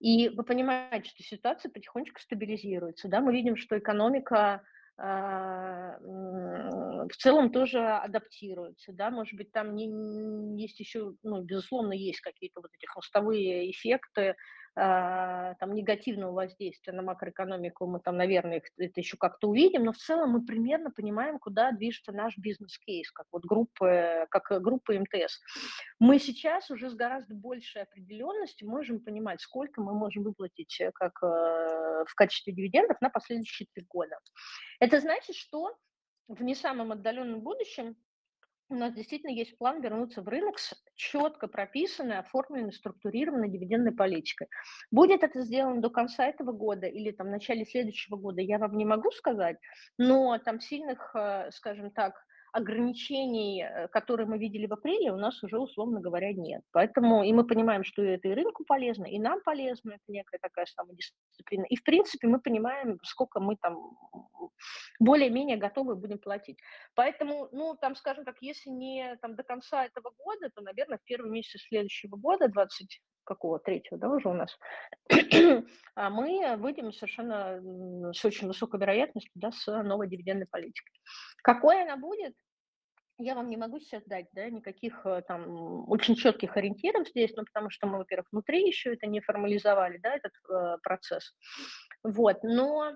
И вы понимаете, что ситуация потихонечку стабилизируется. Да? Мы видим, что экономика а, в целом тоже адаптируется, да, может быть, там не, есть еще, ну, безусловно, есть какие-то вот эти хвостовые эффекты, там, негативного воздействия на макроэкономику, мы там, наверное, это еще как-то увидим, но в целом мы примерно понимаем, куда движется наш бизнес-кейс, как вот группы, как группа МТС. Мы сейчас уже с гораздо большей определенностью можем понимать, сколько мы можем выплатить э, как э, в качестве дивидендов на последующие три года. Это значит, что в не самом отдаленном будущем у нас действительно есть план вернуться в рынок с четко прописанной, оформленной, структурированной дивидендной политикой. Будет это сделано до конца этого года или там в начале следующего года, я вам не могу сказать, но там сильных, э, скажем так, ограничений, э, которые мы видели в апреле, у нас уже, условно говоря, нет. Поэтому и мы понимаем, что это и рынку полезно, и нам полезно, это некая такая самодисциплина. И, в принципе, мы понимаем, сколько мы там более-менее готовы будем платить. Поэтому, ну, там, скажем так, если не там, до конца этого года, то, наверное, в первый месяц следующего года, 20 какого, третьего, да, уже у нас, (clears throat) а мы выйдем совершенно с очень высокой вероятностью, да, с новой дивидендной политикой. Какой она будет, я вам не могу сейчас дать, да, никаких э, там очень четких ориентиров здесь, ну, потому что мы, во-первых, внутри еще это не формализовали, да, этот э, процесс. Вот, но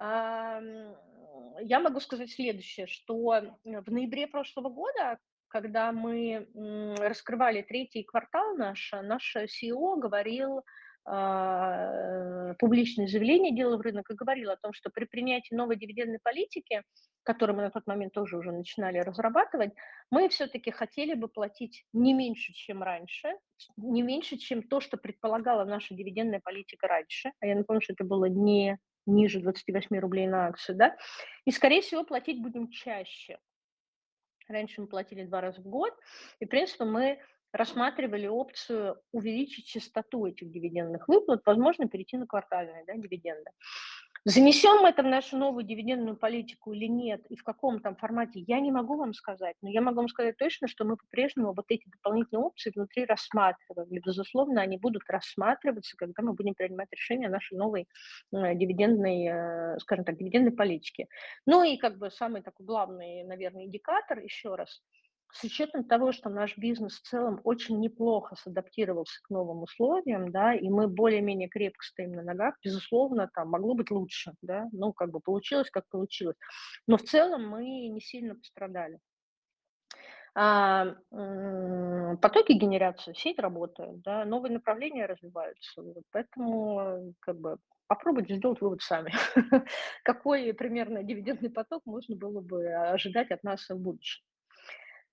э, я могу сказать следующее, что в ноябре прошлого года, когда мы раскрывали третий квартал наш, наш CEO говорил, э, публичное заявление делал в рынок и говорил о том, что при принятии новой дивидендной политики который мы на тот момент тоже уже начинали разрабатывать, мы все-таки хотели бы платить не меньше, чем раньше, не меньше, чем то, что предполагала наша дивидендная политика раньше. А я напомню, что это было не ниже 28 рублей на акцию, да, и, скорее всего, платить будем чаще. Раньше мы платили два раза в год, и, в принципе, мы рассматривали опцию увеличить частоту этих дивидендных выплат, возможно, перейти на квартальные да, дивиденды. Занесем мы это в нашу новую дивидендную политику или нет, и в каком там формате, я не могу вам сказать, но я могу вам сказать точно, что мы по-прежнему вот эти дополнительные опции внутри рассматриваем. И, безусловно, они будут рассматриваться, когда мы будем принимать решение о нашей новой э, дивидендной, э, скажем так, дивидендной политике. Ну и как бы самый такой главный, наверное, индикатор, еще раз – с учетом того, что наш бизнес в целом очень неплохо садаптировался к новым условиям, да, и мы более-менее крепко стоим на ногах, безусловно, там могло быть лучше, да, ну, как бы получилось, как получилось. Но в целом мы не сильно пострадали. А, потоки генерации, сеть работает, да, новые направления развиваются, вот, поэтому как бы попробуйте сделать вывод сами. (laughs) Какой примерно дивидендный поток можно было бы ожидать от нас в будущем.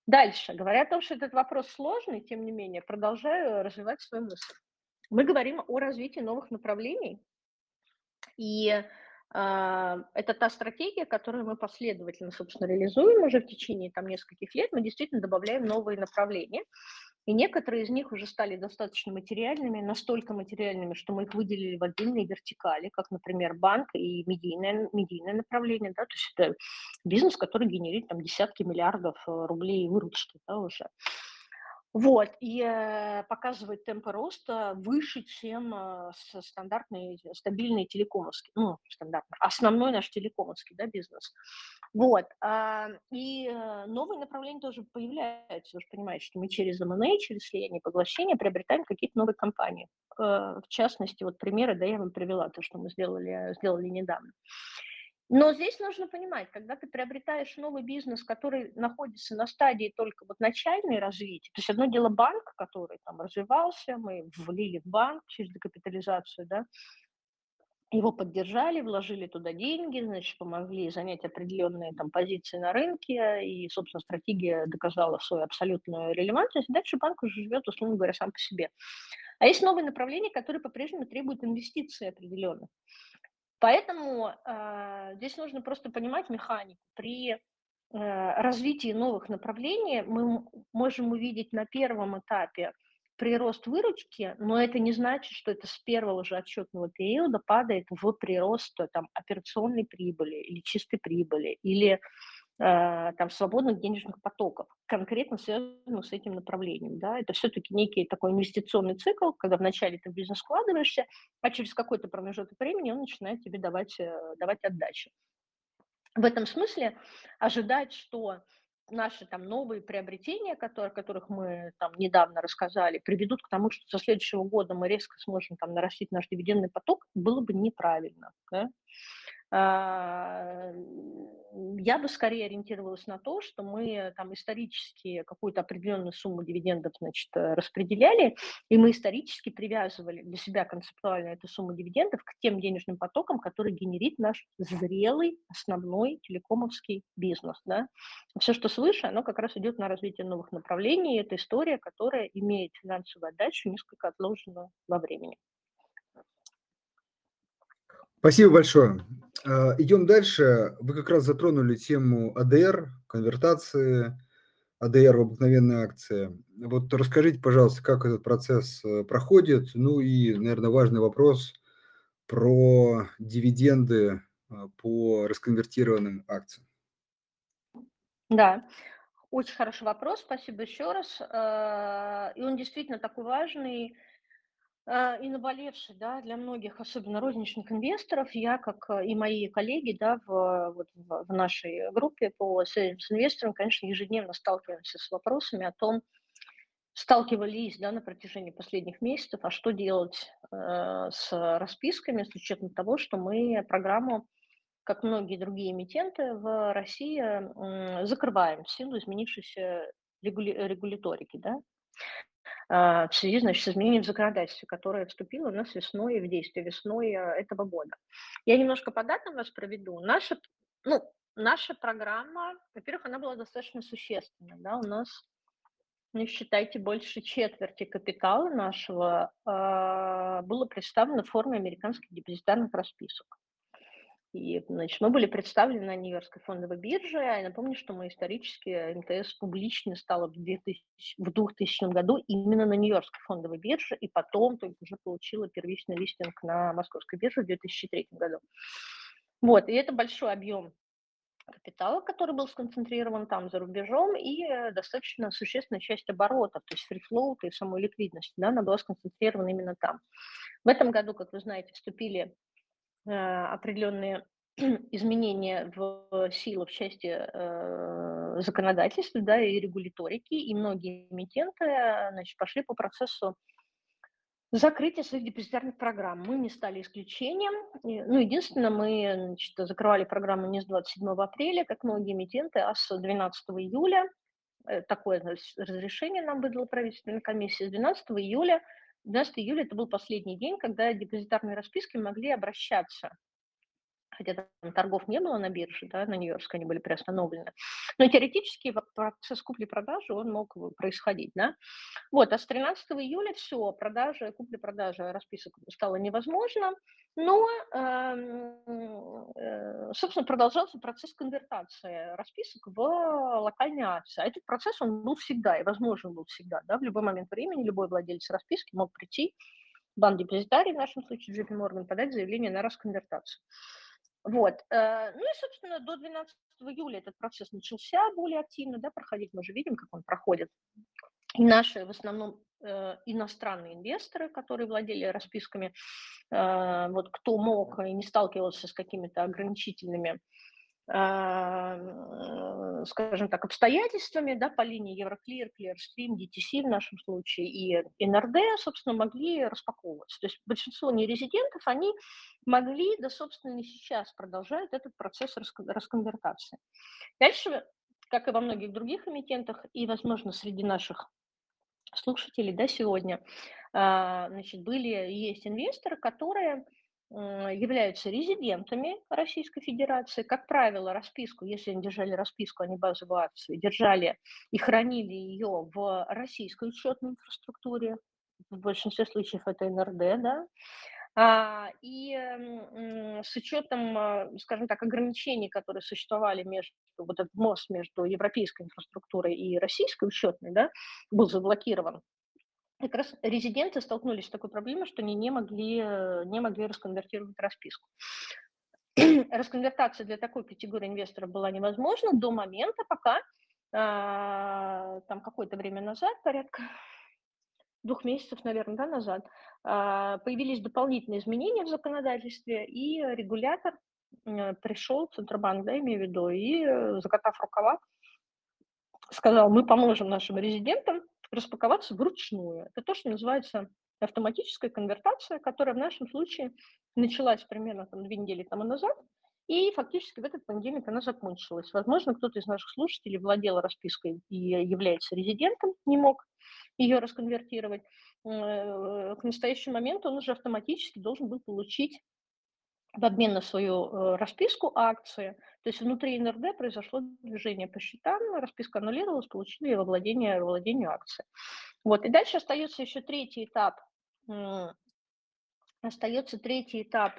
Дальше. Говоря о том, что этот вопрос сложный, тем не менее, продолжаю развивать свою мысль. Мы говорим о развитии новых направлений, и это та стратегия, которую мы последовательно, собственно, реализуем уже в течение там, нескольких лет. Мы действительно добавляем новые направления. И некоторые из них уже стали достаточно материальными, настолько материальными, что мы их выделили в отдельные вертикали, как, например, банк и медийное, медийное направление. Да, то есть это бизнес, который генерирует там, десятки миллиардов э, рублей выручки да, уже. Вот, и э, показывает темпы роста выше, чем э, стандартный, стабильный телекомовский, ну, стандартный, основной наш телекомовский, да, бизнес. Вот, э, и новые направления тоже появляются, вы же понимаете, что мы через M&A, через слияние поглощения приобретаем какие-то новые компании. Э, в частности, вот примеры, да, я вам привела то, что мы сделали, сделали недавно. Но здесь нужно понимать, когда ты приобретаешь новый бизнес, который находится на стадии только вот начальной развития, то есть одно дело банк, который там развивался, мы влили в банк через декапитализацию, да, его поддержали, вложили туда деньги, значит, помогли занять определенные там позиции на рынке, и, собственно, стратегия доказала свою абсолютную релевантность. Дальше банк уже живет, условно говоря, сам по себе. А есть новые направления, которые по-прежнему требуют инвестиций определенных. Поэтому э, здесь нужно просто понимать механику. При э, развитии новых направлений мы можем увидеть на первом этапе прирост выручки, но это не значит, что это с первого же отчетного периода падает в прирост там, операционной прибыли или чистой прибыли, или э, там, свободных денежных потоков, конкретно связанных с этим направлением. Да? Это все-таки некий такой инвестиционный цикл, когда вначале ты в бизнес вкладываешься, а через какой-то промежуток времени он начинает тебе давать, э, давать отдачу. В этом смысле ожидать, что наши там новые приобретения, которые, которых мы там недавно рассказали, приведут к тому, что со следующего года мы резко сможем там нарастить наш дивидендный поток, было бы неправильно. Да? А, я бы скорее ориентировалась на то, что мы там исторически какую-то определенную сумму дивидендов значит, э, распределяли, и мы исторически привязывали для себя концептуально эту сумму дивидендов к тем денежным потокам, которые генерит наш зрелый основной телекомовский бизнес. Да? Все, что свыше, оно как раз идет на развитие новых направлений, и это история, которая имеет финансовую отдачу, несколько отложенную во времени. Спасибо большое. А, Идем дальше. Вы как раз затронули тему АДР, конвертации, АДР в обыкновенные акции. Вот расскажите, пожалуйста, как этот процесс э, проходит. Ну и, наверное, важный вопрос про дивиденды а, по расконвертированным акциям. Да, очень хороший вопрос, спасибо еще раз. А, и он действительно такой важный, и наболевший, да, для многих, особенно розничных инвесторов, я, как э, и мои коллеги, да, в, вот, в нашей группе по связям с инвестором, конечно, ежедневно сталкиваемся с вопросами о том, сталкивались, да, на протяжении последних месяцев, а что делать э, с расписками, с учетом того, что мы программу, как многие другие эмитенты в России, э, закрываем в силу изменившейся регули- регуляторики, да. А, в связи, значит, с изменением в законодательстве, которое вступило у нас весной в действие, весной э, этого года. Я немножко по датам вас проведу. Наша, ну, наша программа, во-первых, она была достаточно существенной. Да? У нас, ну, считайте, больше четверти капитала нашего э, было представлено в форме американских депозитарных расписок. И, значит, мы были представлены на Нью-Йоркской фондовой бирже. Я напомню, что мы исторически, МТС публично стала в, 2000, в 2000 году именно на Нью-Йоркской фондовой бирже, и потом только уже получила первичный листинг на Московской бирже в 2003 году. Вот, и это большой объем капитала, который был сконцентрирован там за рубежом, и э, достаточно существенная часть оборотов, то есть фрифлоут и самой ликвидности, да, она была сконцентрирована именно там. В этом году, как вы знаете, вступили Э, определенные (clears throat) изменения в силу в части э, законодательства да, и регуляторики, и многие эмитенты значит, пошли по процессу закрытия своих депозитарных программ. Мы не стали исключением. Ну, единственное, мы значит, закрывали программу не с 27 апреля, как многие эмитенты, а с 12 июля. Э, такое разрешение нам выдала правительственная комиссия. С 12 июля 12 июля это был последний день, когда депозитарные расписки могли обращаться хотя там торгов не было на бирже, да, на Нью-Йоркской они были приостановлены. Но теоретически процесс купли-продажи, он мог происходить, да. Вот, а с 13 июля все, продажа, купли-продажа расписок стало невозможно, но, эм, э, собственно, продолжался процесс конвертации расписок в локальные акции. А этот процесс, он был всегда и возможен был всегда, да, в любой момент времени любой владелец расписки мог прийти в банк-депозитарий, в нашем случае JP Morgan, подать заявление на расконвертацию. Вот. Э, ну и, собственно, до 12 июля этот процесс начался более активно да, проходить. Мы же видим, как он проходит. И наши, в основном, э, иностранные инвесторы, которые владели расписками, э, вот кто мог и не сталкивался с какими-то ограничительными скажем так, обстоятельствами, да, по линии Евроклир, Clearstream, DTC в нашем случае и НРД, собственно, могли распаковываться. То есть большинство нерезидентов, они могли, да, собственно, и сейчас продолжают этот процесс расконвертации. Дальше, как и во многих других эмитентах, и, возможно, среди наших слушателей, да, сегодня, а, значит, были и есть инвесторы, которые являются резидентами Российской Федерации. Как правило, расписку, если они держали расписку, они базовую акцию, держали и хранили ее в российской учетной инфраструктуре. В большинстве случаев это НРД, да. А, и с учетом, а, скажем так, ограничений, которые существовали между, вот этот мост между европейской инфраструктурой и российской учетной, да, был заблокирован как раз резиденты столкнулись с такой проблемой, что они не могли, э, не могли расконвертировать расписку. (clears throat) Расконвертация для такой категории инвесторов была невозможна до момента, пока а, там какое-то время назад, порядка двух месяцев, наверное, да, назад, а, появились дополнительные изменения в законодательстве, и регулятор пришел, Центробанк, да, имею в виду, и, э, закатав рукава, сказал, мы поможем нашим резидентам распаковаться вручную. Это то, что называется автоматическая конвертация, которая в нашем случае началась примерно там, две недели тому назад, и фактически в этот понедельник она закончилась. Возможно, кто-то из наших слушателей владел распиской и является резидентом, не мог ее расконвертировать. Э, к настоящему моменту он уже автоматически должен был получить в обмен на свою э, расписку акции. То есть внутри НРД произошло движение по счетам, расписка аннулировалась, получили владение, во владению акции. Вот. И дальше остается еще третий этап. Остается третий этап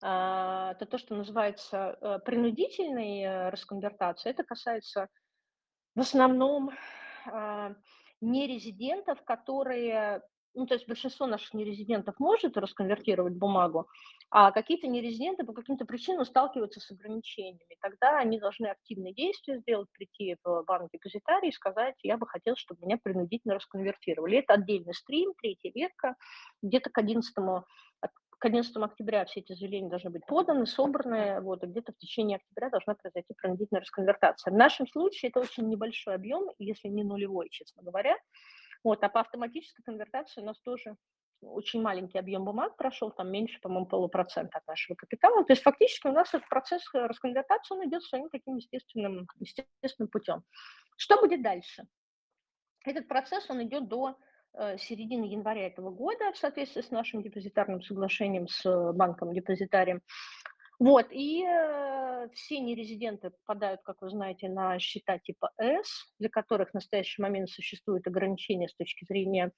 а, это то, что называется э, принудительной э, расконвертацией. Это касается в основном а, нерезидентов, которые ну, то есть большинство наших нерезидентов может расконвертировать бумагу, а какие-то нерезиденты по каким-то причинам сталкиваются с ограничениями. Тогда они должны активные действия сделать, прийти в банк депозитарий и сказать, я бы хотел, чтобы меня принудительно расконвертировали. Это отдельный стрим, третья ветка, где-то к 11 к 11 октября все эти заявления должны быть поданы, собраны, вот, и где-то в течение октября должна произойти принудительная расконвертация. В нашем случае это очень небольшой объем, если не нулевой, честно говоря. Вот, а по автоматической конвертации у нас тоже очень маленький объем бумаг прошел, там меньше, по-моему, полупроцента от нашего капитала. То есть фактически у нас этот процесс э, расконвертации, он идет своим таким естественным, естественным путем. Что будет дальше? Этот процесс, он идет до э, середины января этого года в соответствии с нашим депозитарным соглашением с э, банком-депозитарием. Вот, и э, все нерезиденты попадают, как вы знаете, на счета типа S, для которых в настоящий момент существуют ограничения с точки зрения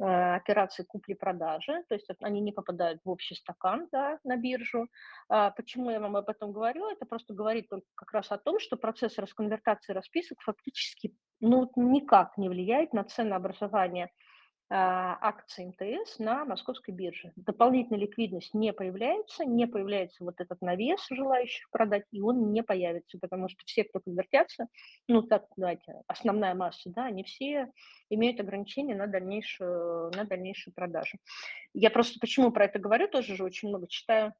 э, операций купли-продажи, то есть они не попадают в общий стакан да, на биржу. А почему я вам об этом говорю? Это просто говорит только как раз о том, что процесс расконвертации расписок фактически ну, никак не влияет на ценообразование а, акции МТС на московской бирже. Дополнительная ликвидность не появляется, не появляется вот этот навес желающих продать, и он не появится, потому что все, кто конвертятся, ну так, давайте, основная масса, да, они все имеют ограничения на дальнейшую, на дальнейшую продажу. Я просто почему про это говорю, тоже же очень много читаю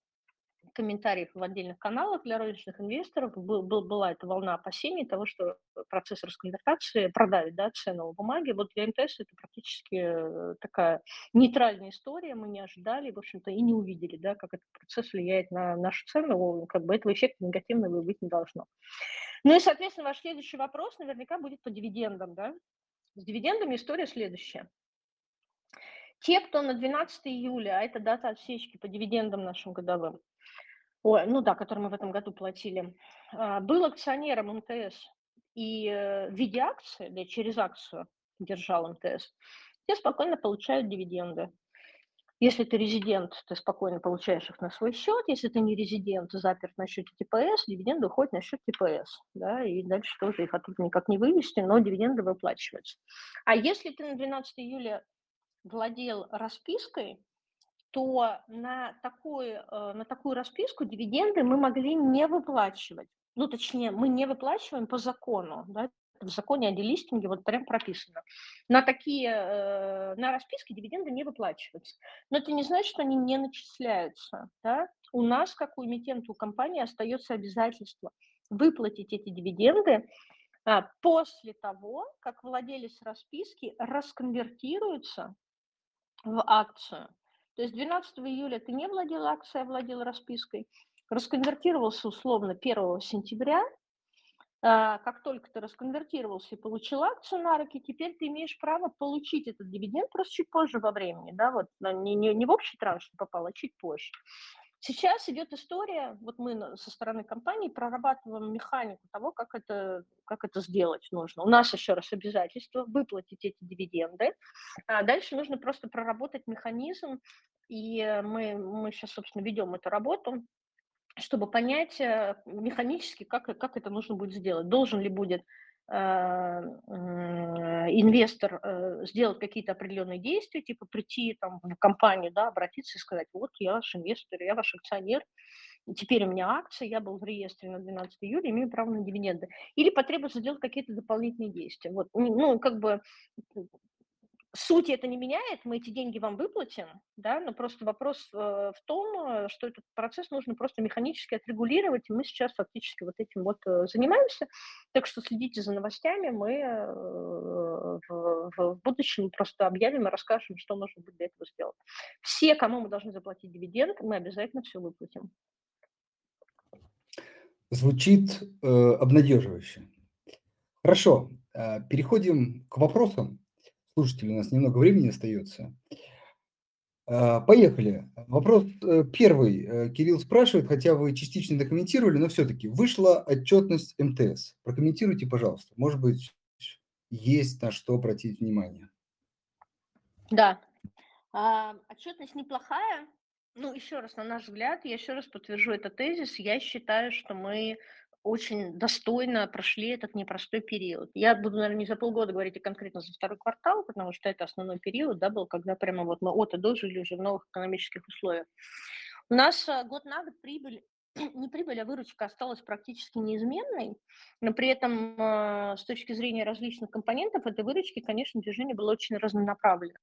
комментариев в отдельных каналах для розничных инвесторов был, был, была эта волна опасений того, что процесс расконвертации продавит да, цену бумаги. Вот для МТС это практически э, такая нейтральная история, мы не ожидали, в общем-то, и не увидели, да, как этот процесс влияет на нашу цену, как бы этого эффекта негативного быть не должно. Ну и, соответственно, ваш следующий вопрос наверняка будет по дивидендам, да. С дивидендами история следующая. Те, кто на 12 июля, а это дата отсечки по дивидендам нашим годовым, Ой, ну да, который мы в этом году платили. А, был акционером МТС и э, в виде акции, да, через акцию держал МТС, те спокойно получают дивиденды. Если ты резидент, ты спокойно получаешь их на свой счет. Если ты не резидент, заперт на счете ТПС, дивиденды уходят на счет ТПС. Да, и дальше тоже их оттуда никак не вывести, но дивиденды выплачиваются. А если ты на 12 июля владел распиской, то на такую, э, на такую расписку дивиденды мы могли не выплачивать. Ну, точнее, мы не выплачиваем по закону, да, в законе о делистинге вот прям прописано. На такие, э, на расписки дивиденды не выплачиваются. Но это не значит, что они не начисляются. Да? У нас, как у эмитента, у компании остается обязательство выплатить эти дивиденды а, после того, как владелец расписки расконвертируется в акцию. То есть 12 июля ты не владел акцией, а владел распиской, расконвертировался условно 1 сентября, а, как только ты расконвертировался и получил акцию на руки, теперь ты имеешь право получить этот дивиденд просто чуть позже во времени, да, вот не, не, не в общий транш попало, а чуть позже. Сейчас идет история, вот мы со стороны компании прорабатываем механику того, как это, как это сделать нужно. У нас еще раз обязательство выплатить эти дивиденды. А дальше нужно просто проработать механизм, и мы, мы сейчас, собственно, ведем эту работу, чтобы понять э, механически, как, как это нужно будет сделать. Должен ли будет Э, инвестор э, сделать какие-то определенные действия, типа прийти там, в компанию, да, обратиться и сказать, вот я ваш инвестор, я ваш акционер, теперь у меня акции, я был в реестре на 12 июля, имею право на дивиденды. Или потребуется сделать какие-то дополнительные действия. Вот, ну, как бы сути это не меняет, мы эти деньги вам выплатим, да, но просто вопрос э, в том, э, что этот процесс нужно просто механически отрегулировать, и мы сейчас фактически вот этим вот э, занимаемся, так что следите за новостями, мы в, в будущем просто объявим и расскажем, что нужно будет для этого сделать. Все, кому мы должны заплатить дивиденд, мы обязательно все выплатим. Звучит э, обнадеживающе. Хорошо, переходим к вопросам слушателей, у нас немного времени остается. А, поехали. Вопрос э, первый. Э, Кирилл спрашивает, хотя вы частично документировали, но все-таки вышла отчетность МТС. Прокомментируйте, пожалуйста. Может быть, есть на что обратить внимание. Да. А, отчетность неплохая. Ну, еще раз, на наш взгляд, я еще раз подтвержу этот тезис. Я считаю, что мы очень достойно прошли этот непростой период. Я буду, наверное, не за полгода говорить, а конкретно за второй квартал, потому что это основной период, да, был, когда прямо вот мы от и до уже в новых экономических условиях. У нас э, год на год прибыль (clears throat) не прибыль, а выручка осталась практически неизменной, но при этом э, с точки зрения различных компонентов этой выручки, конечно, движение было очень разнонаправленное.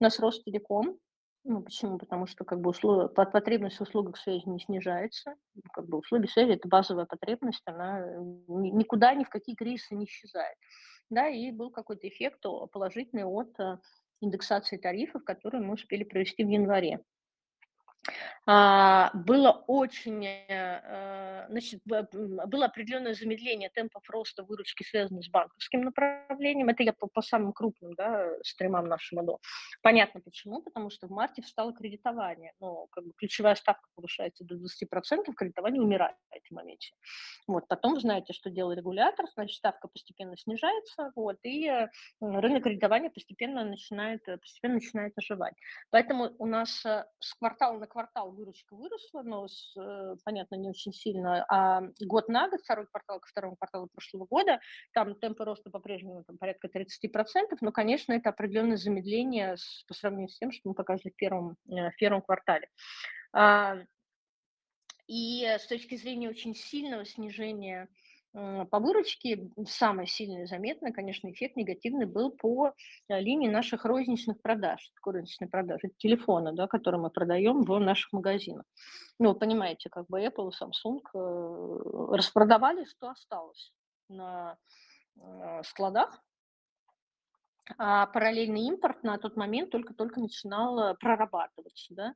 У нас рост телеком, ну, почему? Потому что как бы условия, потребность в услугах связи не снижается. Как бы услуги связи– это базовая потребность, она никуда, ни в какие кризисы не исчезает. Да, и был какой-то эффект положительный от э, индексации тарифов, которые мы успели провести в январе. А, было очень, э, значит, было определенное замедление темпов роста выручки, связанной с банковским направлением. Это я по, по самым крупным да, стримам нашего МДО. Понятно почему, потому что в марте встало кредитование. Ну, как бы ключевая ставка повышается до 20%, кредитование умирает в этом моменте. Вот. Потом знаете, что делает регулятор, значит, ставка постепенно снижается, вот, и э, рынок кредитования постепенно начинает, постепенно начинает оживать. Поэтому у нас э, с квартала на квартал выручка выросла, но, с, э, понятно, не очень сильно. А год на год, второй квартал ко второму кварталу прошлого года, там темпы роста по-прежнему там, порядка 30%, но, конечно, это определенное замедление с, по сравнению с тем, что мы показывали в первом, э, в первом квартале. А, и с точки зрения очень сильного снижения по выручке самый сильный заметный, конечно, эффект негативный был по э, линии наших розничных продаж. Такое розничные продажи? Это телефоны, да, которые мы продаем в наших магазинах. Ну, вы понимаете, как бы Apple и Samsung э, распродавали, что осталось на э, складах, а параллельный импорт на тот момент только-только начинал прорабатываться, да,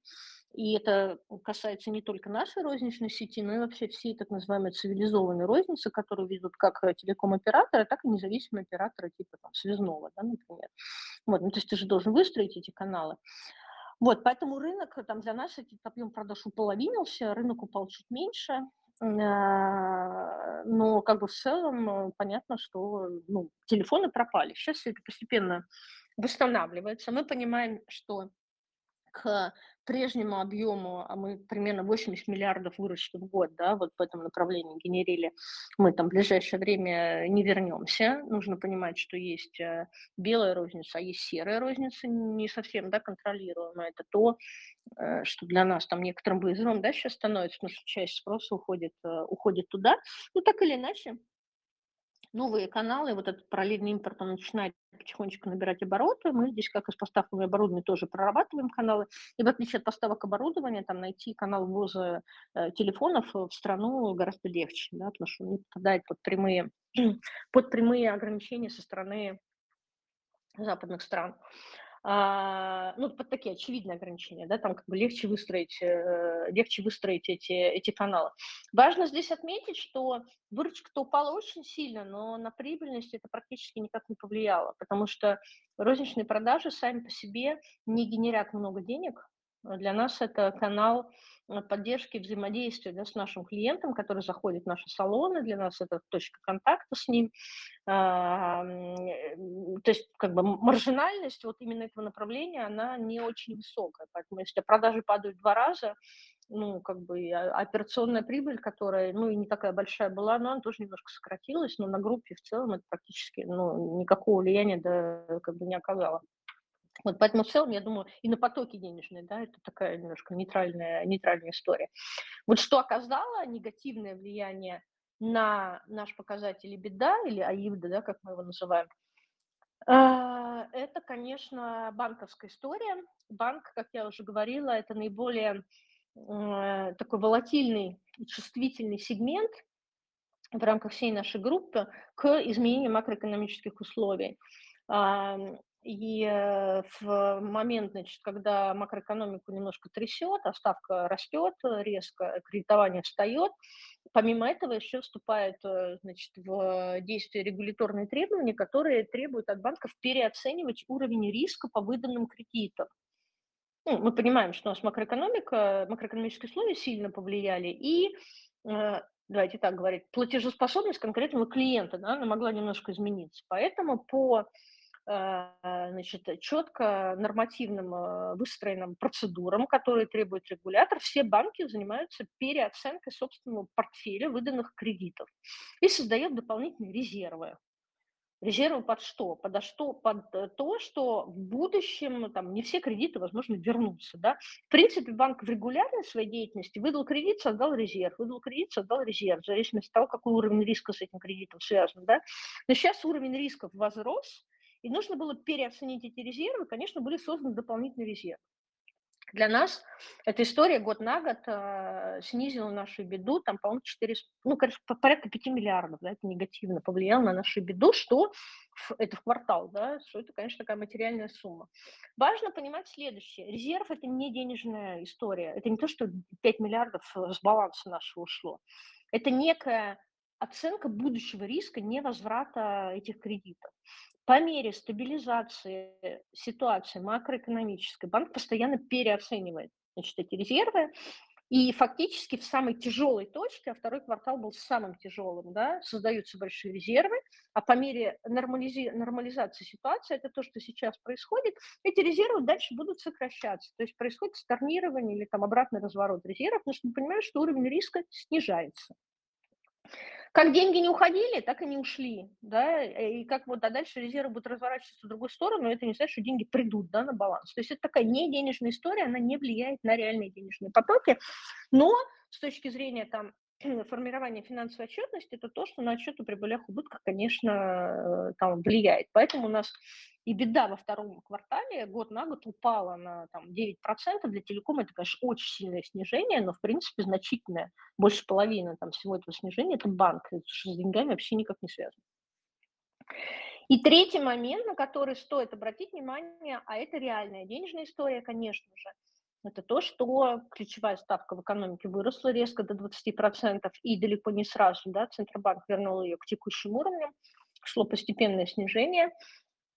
и это касается не только нашей розничной сети, но и вообще всей так называемой цивилизованной розницы, которую ведут как телеком-операторы, так и независимые операторы типа там связного, да, например. Вот, ну, то есть ты же должен выстроить эти каналы. Вот, поэтому рынок, там для нас этот объем продаж уполовинился, рынок упал чуть меньше, но как бы в целом понятно, что ну, телефоны пропали. Сейчас это постепенно восстанавливается. Мы понимаем, что к прежнему объему, а мы примерно 80 миллиардов выручки в год, да, вот в этом направлении генерили, мы там в ближайшее время не вернемся. Нужно понимать, что есть э, белая розница, а есть серая розница, не совсем, да, контролируемая. Это то, э, что для нас там некоторым вызовом, да, сейчас становится, потому что часть спроса уходит, э, уходит туда. Ну, так или иначе, новые каналы, вот этот параллельный импорт, он начинает потихонечку набирать обороты. Мы здесь, как и с поставками оборудования, тоже прорабатываем каналы. И в отличие от поставок оборудования, там найти канал ввоза э, телефонов в страну гораздо легче, да, потому что он не попадает под прямые, (clears throat) под прямые ограничения со стороны западных стран. А, ну, под такие очевидные ограничения, да, там как бы легче выстроить, э, легче выстроить эти, эти каналы. Важно здесь отметить, что выручка-то упала очень сильно, но на прибыльность это практически никак не повлияло, потому что розничные продажи сами по себе не генерят много денег. Для нас это канал Э, поддержки взаимодействия да, с нашим клиентом, который заходит в наши салоны, для нас это точка контакта с ним. А, то есть как бы маржинальность вот именно этого направления, она не очень высокая. Поэтому если продажи падают два раза, ну, как бы операционная прибыль, которая, ну, и не такая большая была, но она тоже немножко сократилась, но на группе в целом это практически, ну, никакого влияния, да, как бы не оказало. Вот поэтому в целом, я думаю, и на потоки денежные, да, это такая немножко нейтральная, нейтральная история. Вот что оказало негативное влияние на наш показатель беда или АИВДа, да, как мы его называем, а, это, конечно, банковская история. Банк, как я уже говорила, это наиболее э, такой волатильный и чувствительный сегмент в рамках всей нашей группы к изменению макроэкономических условий. И э, в момент, значит, когда макроэкономику немножко трясет, а ставка растет резко, кредитование встает, помимо этого еще вступают э, значит, в действие регуляторные требования, которые требуют от банков переоценивать уровень риска по выданным кредитам. Ну, мы понимаем, что у нас макроэкономика, макроэкономические условия сильно повлияли, и э, давайте так говорить, платежеспособность конкретного клиента, да, она могла немножко измениться. Поэтому по Э, значит, четко нормативным э, выстроенным процедурам, которые требует регулятор, все банки занимаются переоценкой собственного портфеля выданных кредитов и создают дополнительные резервы. Резервы под что? Под, что? под э, то, что в будущем там, не все кредиты, возможно, вернутся. Да? В принципе, банк в регулярной своей деятельности выдал кредит, создал резерв, выдал кредит, создал резерв, в зависимости от того, какой уровень риска с этим кредитом связан. Да? Но сейчас уровень рисков возрос, и нужно было переоценить эти резервы, конечно, были созданы дополнительные резервы. Для нас эта история год на год э, снизила нашу беду, там, по-моему, 4, ну, конечно, порядка 5 миллиардов, да, это негативно повлияло на нашу беду, что это в квартал, да, что это, конечно, такая материальная сумма. Важно понимать следующее. Резерв – это не денежная история, это не то, что 5 миллиардов с баланса нашего ушло. Это некая оценка будущего риска невозврата этих кредитов. По мере стабилизации ситуации макроэкономической банк постоянно переоценивает значит, эти резервы, и фактически в самой тяжелой точке, а второй квартал был самым тяжелым, да, создаются большие резервы, а по мере нормализи- нормализации ситуации, это то, что сейчас происходит, эти резервы дальше будут сокращаться. То есть происходит сторнирование или там обратный разворот резервов, потому что мы понимаем, что уровень риска снижается. Как деньги не уходили, так и не ушли, да, и как вот, а дальше резервы будут разворачиваться в другую сторону, это не значит, что деньги придут, да, на баланс. То есть это такая не денежная история, она не влияет на реальные денежные потоки, но с точки зрения там формирование финансовой отчетности – это то, что на отчет о прибылях убытках, конечно, э, там влияет. Поэтому у нас и беда во втором квартале год на год упала на там, 9%. Для телекома это, конечно, очень сильное снижение, но, в принципе, значительное. Больше половины там, всего этого снижения – это банк. Это с деньгами вообще никак не связано. И третий момент, на который стоит обратить внимание, а это реальная денежная история, конечно же – это то, что ключевая ставка в экономике выросла резко до 20%, и далеко не сразу, да, Центробанк вернул ее к текущим уровням, шло постепенное снижение.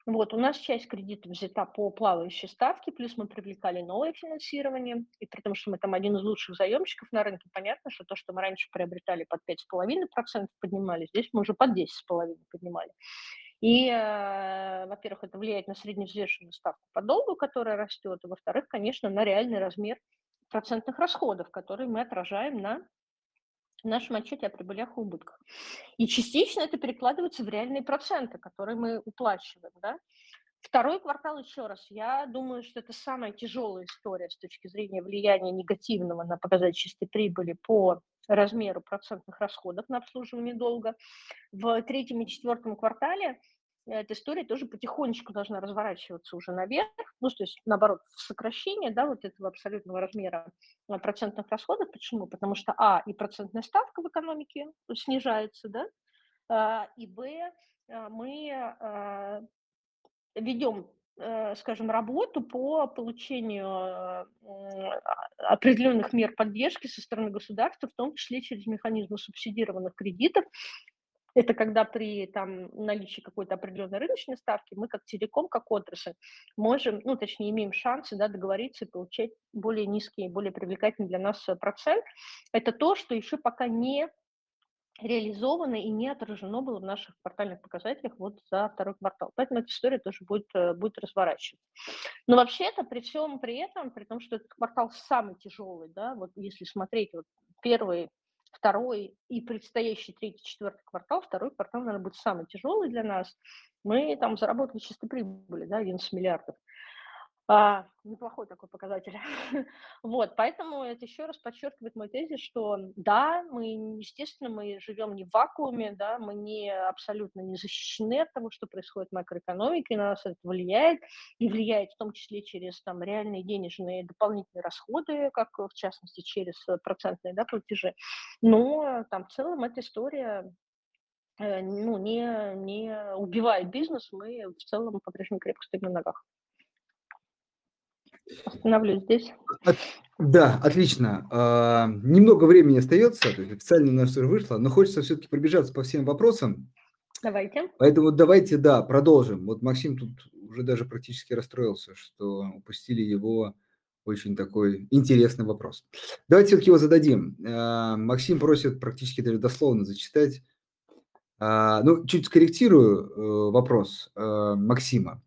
Вот, у нас часть кредитов взята по плавающей ставке, плюс мы привлекали новое финансирование, и при том, что мы там один из лучших заемщиков на рынке, понятно, что то, что мы раньше приобретали под 5,5% поднимали, здесь мы уже под 10,5% поднимали. И, э, во-первых, это влияет на средневзвешенную ставку по долгу, которая растет, и, во-вторых, конечно, на реальный размер процентных расходов, которые мы отражаем на нашем отчете о прибылях и убытках. И частично это перекладывается в реальные проценты, которые мы уплачиваем. Да? Второй квартал, еще раз, я думаю, что это самая тяжелая история с точки зрения влияния негативного на показатель чистой прибыли по размеру процентных расходов на обслуживание долга. В третьем и четвертом квартале эта история тоже потихонечку должна разворачиваться уже наверх, ну, то есть, наоборот, в сокращение, да, вот этого абсолютного размера э, процентных расходов. Почему? Потому что, а, и процентная ставка в экономике снижается, да, а, и, б, э, мы ведем э, скажем, работу по получению а, определенных мер поддержки со стороны государства, в том числе через механизмы субсидированных кредитов, это когда при там, наличии какой-то определенной рыночной ставки мы как телеком, как отрасль можем, ну, точнее, имеем шансы да, договориться и получать более низкий, более привлекательный для нас э, процент. Это то, что еще пока не реализовано и не отражено было в наших квартальных показателях вот за второй квартал. Поэтому эта история тоже будет, э, будет разворачиваться. Но вообще-то при всем при этом, при том, что этот квартал самый тяжелый, да, вот если смотреть вот первый второй и предстоящий третий, четвертый квартал, второй квартал, наверное, будет самый тяжелый для нас. Мы там заработали чисто прибыли, да, 11 миллиардов. А, неплохой такой показатель. (laughs) вот, поэтому это еще раз подчеркивает мой тезис, что да, мы, естественно, мы живем не в вакууме, да, мы не абсолютно не защищены от того, что происходит в макроэкономике, на нас это влияет, и влияет в том числе через там реальные денежные дополнительные расходы, как в частности через процентные да, платежи. Но там в целом эта история э, ну, не, не убивает бизнес, мы в целом по-прежнему крепко стоим на ногах. Остановлюсь здесь. От, да, отлично. А, немного времени остается, то есть официально у нас уже вышло, но хочется все-таки пробежаться по всем вопросам. Давайте. Поэтому давайте, да, продолжим. Вот Максим тут уже даже практически расстроился, что упустили его очень такой интересный вопрос. Давайте все-таки его зададим. А, Максим просит практически даже дословно зачитать. А, ну, чуть скорректирую э, вопрос э, Максима.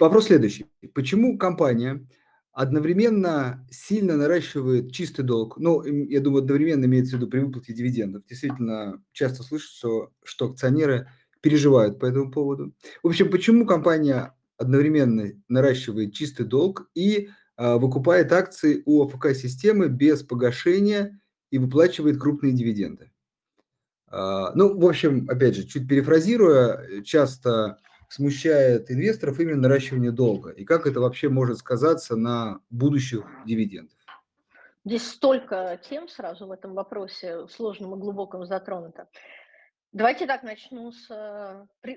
Вопрос следующий. Почему компания одновременно сильно наращивает чистый долг? Ну, я думаю, одновременно имеется в виду при выплате дивидендов. Действительно, часто слышу, что, акционеры переживают по этому поводу. В общем, почему компания одновременно наращивает чистый долг и а, выкупает акции у АФК-системы без погашения и выплачивает крупные дивиденды? А, ну, в общем, опять же, чуть перефразируя, часто смущает инвесторов именно наращивание долга? И как это вообще может сказаться на будущих дивидендах? Здесь столько тем сразу в этом вопросе сложном и глубоком затронуто. Давайте так начну с...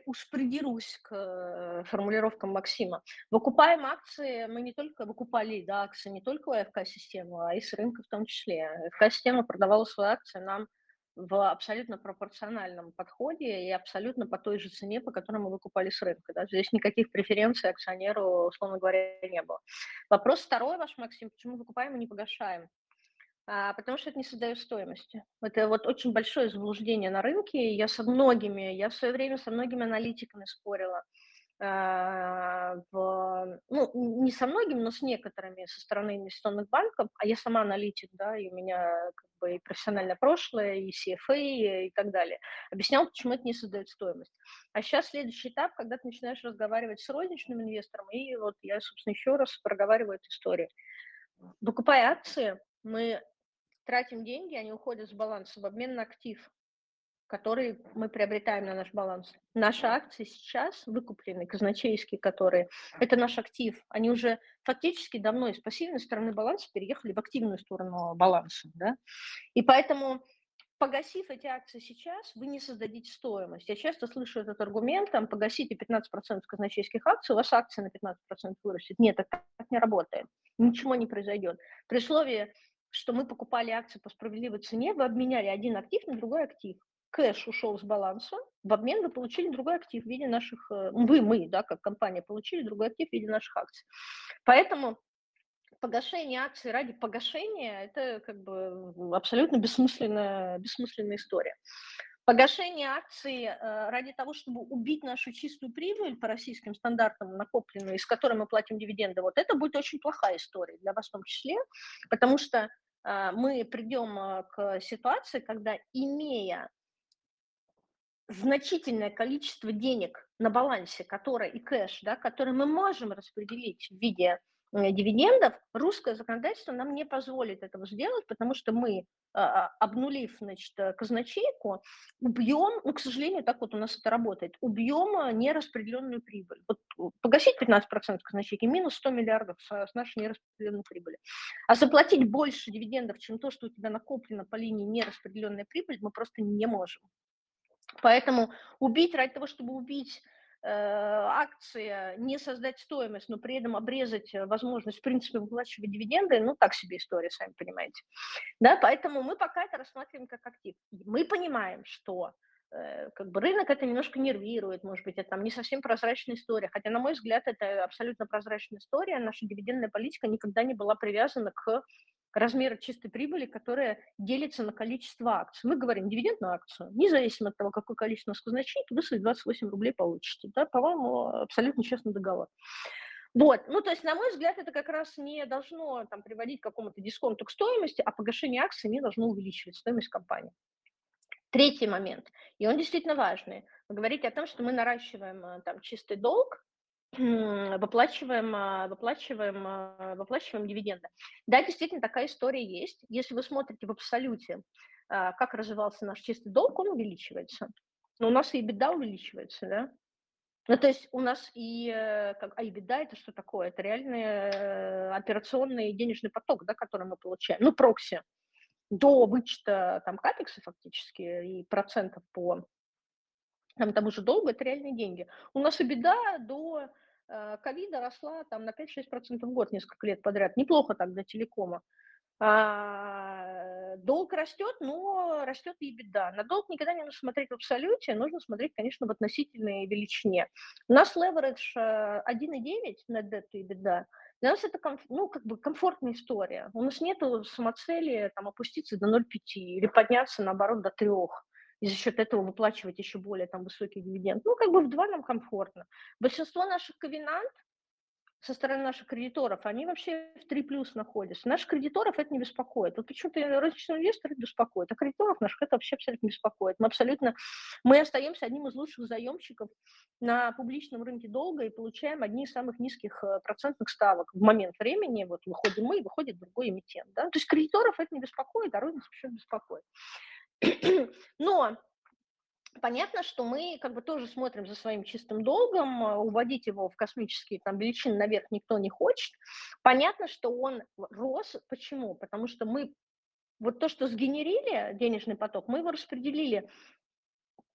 Уж придерусь к э, формулировкам Максима. Выкупаем акции, мы не только выкупали да, акции не только у АФК-системы, а и с рынка в том числе. АФК-система продавала свои акции нам в абсолютно пропорциональном подходе и абсолютно по той же цене, по которой мы выкупали с рынка. Да? Здесь никаких преференций акционеру, условно говоря, не было. Вопрос второй ваш, Максим, почему выкупаем и не погашаем? А, потому что это не создает стоимости. Это вот очень большое заблуждение на рынке. Я со многими, я в свое время со многими аналитиками спорила. А, в, ну, не со многими, но с некоторыми со стороны инвестиционных банков, а я сама аналитик, да, и у меня как бы и профессиональное прошлое, и CFA, и так далее. Объяснял, почему это не создает стоимость. А сейчас следующий этап, когда ты начинаешь разговаривать с розничным инвестором, и вот я, собственно, еще раз проговариваю эту историю. Выкупая акции, мы тратим деньги, они уходят с баланса в обмен на актив которые мы приобретаем на наш баланс. Наши акции сейчас выкуплены, казначейские, которые, это наш актив. Они уже фактически давно из пассивной стороны баланса переехали в активную сторону баланса. Да? И поэтому погасив эти акции сейчас, вы не создадите стоимость. Я часто слышу этот аргумент, там, погасите 15% казначейских акций, у вас акция на 15% вырастет. Нет, так, так не работает. Ничего не произойдет. При условии, что мы покупали акции по справедливой цене, вы обменяли один актив на другой актив кэш ушел с баланса, в обмен вы получили другой актив в виде наших, э, вы, мы, да, как компания, получили другой актив в виде наших акций. Поэтому погашение акций ради погашения – это как бы абсолютно бессмысленная, бессмысленная история. Погашение акций э, ради того, чтобы убить нашу чистую прибыль по российским стандартам, накопленную, из которой мы платим дивиденды, вот это будет очень плохая история для вас в том числе, потому что э, мы придем к ситуации, когда, имея значительное количество денег на балансе, которое и кэш, да, который мы можем распределить в виде э, дивидендов, русское законодательство нам не позволит этого сделать, потому что мы, а, а, обнулив, значит, э, казначейку, убьем, ну, к сожалению, так вот у нас это работает, убьем э, нераспределенную прибыль. Вот погасить 15% казначейки, минус 100 миллиардов с, нашей нераспределенной прибыли. А заплатить больше дивидендов, чем то, что у тебя накоплено по линии нераспределенной прибыли, мы просто не можем. Поэтому убить ради того, чтобы убить э, акции, не создать стоимость, но при этом обрезать э, возможность, в принципе, выплачивать дивиденды, ну, так себе история, сами понимаете. Да, поэтому мы пока это рассматриваем как актив. Мы понимаем, что как бы рынок это немножко нервирует, может быть, это там не совсем прозрачная история, хотя, на мой взгляд, это абсолютно прозрачная история, наша дивидендная политика никогда не была привязана к размера чистой прибыли, которая делится на количество акций. Мы говорим дивиденд на акцию, независимо от того, какое количество нас казначей, вы свои 28 рублей получите. Да? По-моему, абсолютно честный договор. Вот, ну, то есть, на мой взгляд, это как раз не должно там, приводить к какому-то дисконту к стоимости, а погашение акций не должно увеличивать стоимость компании. Третий момент, и он действительно важный. Вы говорите о том, что мы наращиваем э, там чистый долг, выплачиваем, а, выплачиваем, а, выплачиваем дивиденды. Да, действительно, такая история есть. Если вы смотрите в абсолюте, как развивался наш чистый долг, он увеличивается. Но у нас и беда увеличивается, да? Ну, то есть у нас и, э, как, а EBITDA это что такое? Это реальный э, операционный денежный поток, да, который мы получаем. Ну, прокси. До вычета там капекса фактически и процентов по там, тому же долгу, это реальные деньги. У нас и беда до Э, ковида росла там на 5-6% в год несколько лет подряд. Неплохо так для телекома. А, долг растет, но растет и беда. На долг никогда не нужно смотреть в абсолюте, нужно смотреть, конечно, в относительной величине. У нас leverage 1,9 на debt и беда. Для нас это ну, как бы комфортная история. У нас нет самоцели там, опуститься до 0,5 или подняться, наоборот, до 3 и за счет этого выплачивать еще более там высокий дивиденд. Ну, как бы в два нам комфортно. Большинство наших ковенант со стороны наших кредиторов, они вообще в 3 плюс находятся. Наших кредиторов это не беспокоит. Вот почему-то розничные инвесторы беспокоит, а кредиторов наших это вообще абсолютно не беспокоит. Мы абсолютно, мы остаемся одним из лучших заемщиков на публичном рынке долга и получаем одни из самых низких э, процентных ставок в момент времени. Вот выходим мы, и выходит другой эмитент. Да? То есть кредиторов это не беспокоит, а розница вообще беспокоит. (clears throat) Но понятно, что мы как бы тоже смотрим за своим чистым долгом, а, уводить его в космические там величины наверх никто не хочет. Понятно, что он рос. Почему? Потому что мы вот то, что сгенерили денежный поток, мы его распределили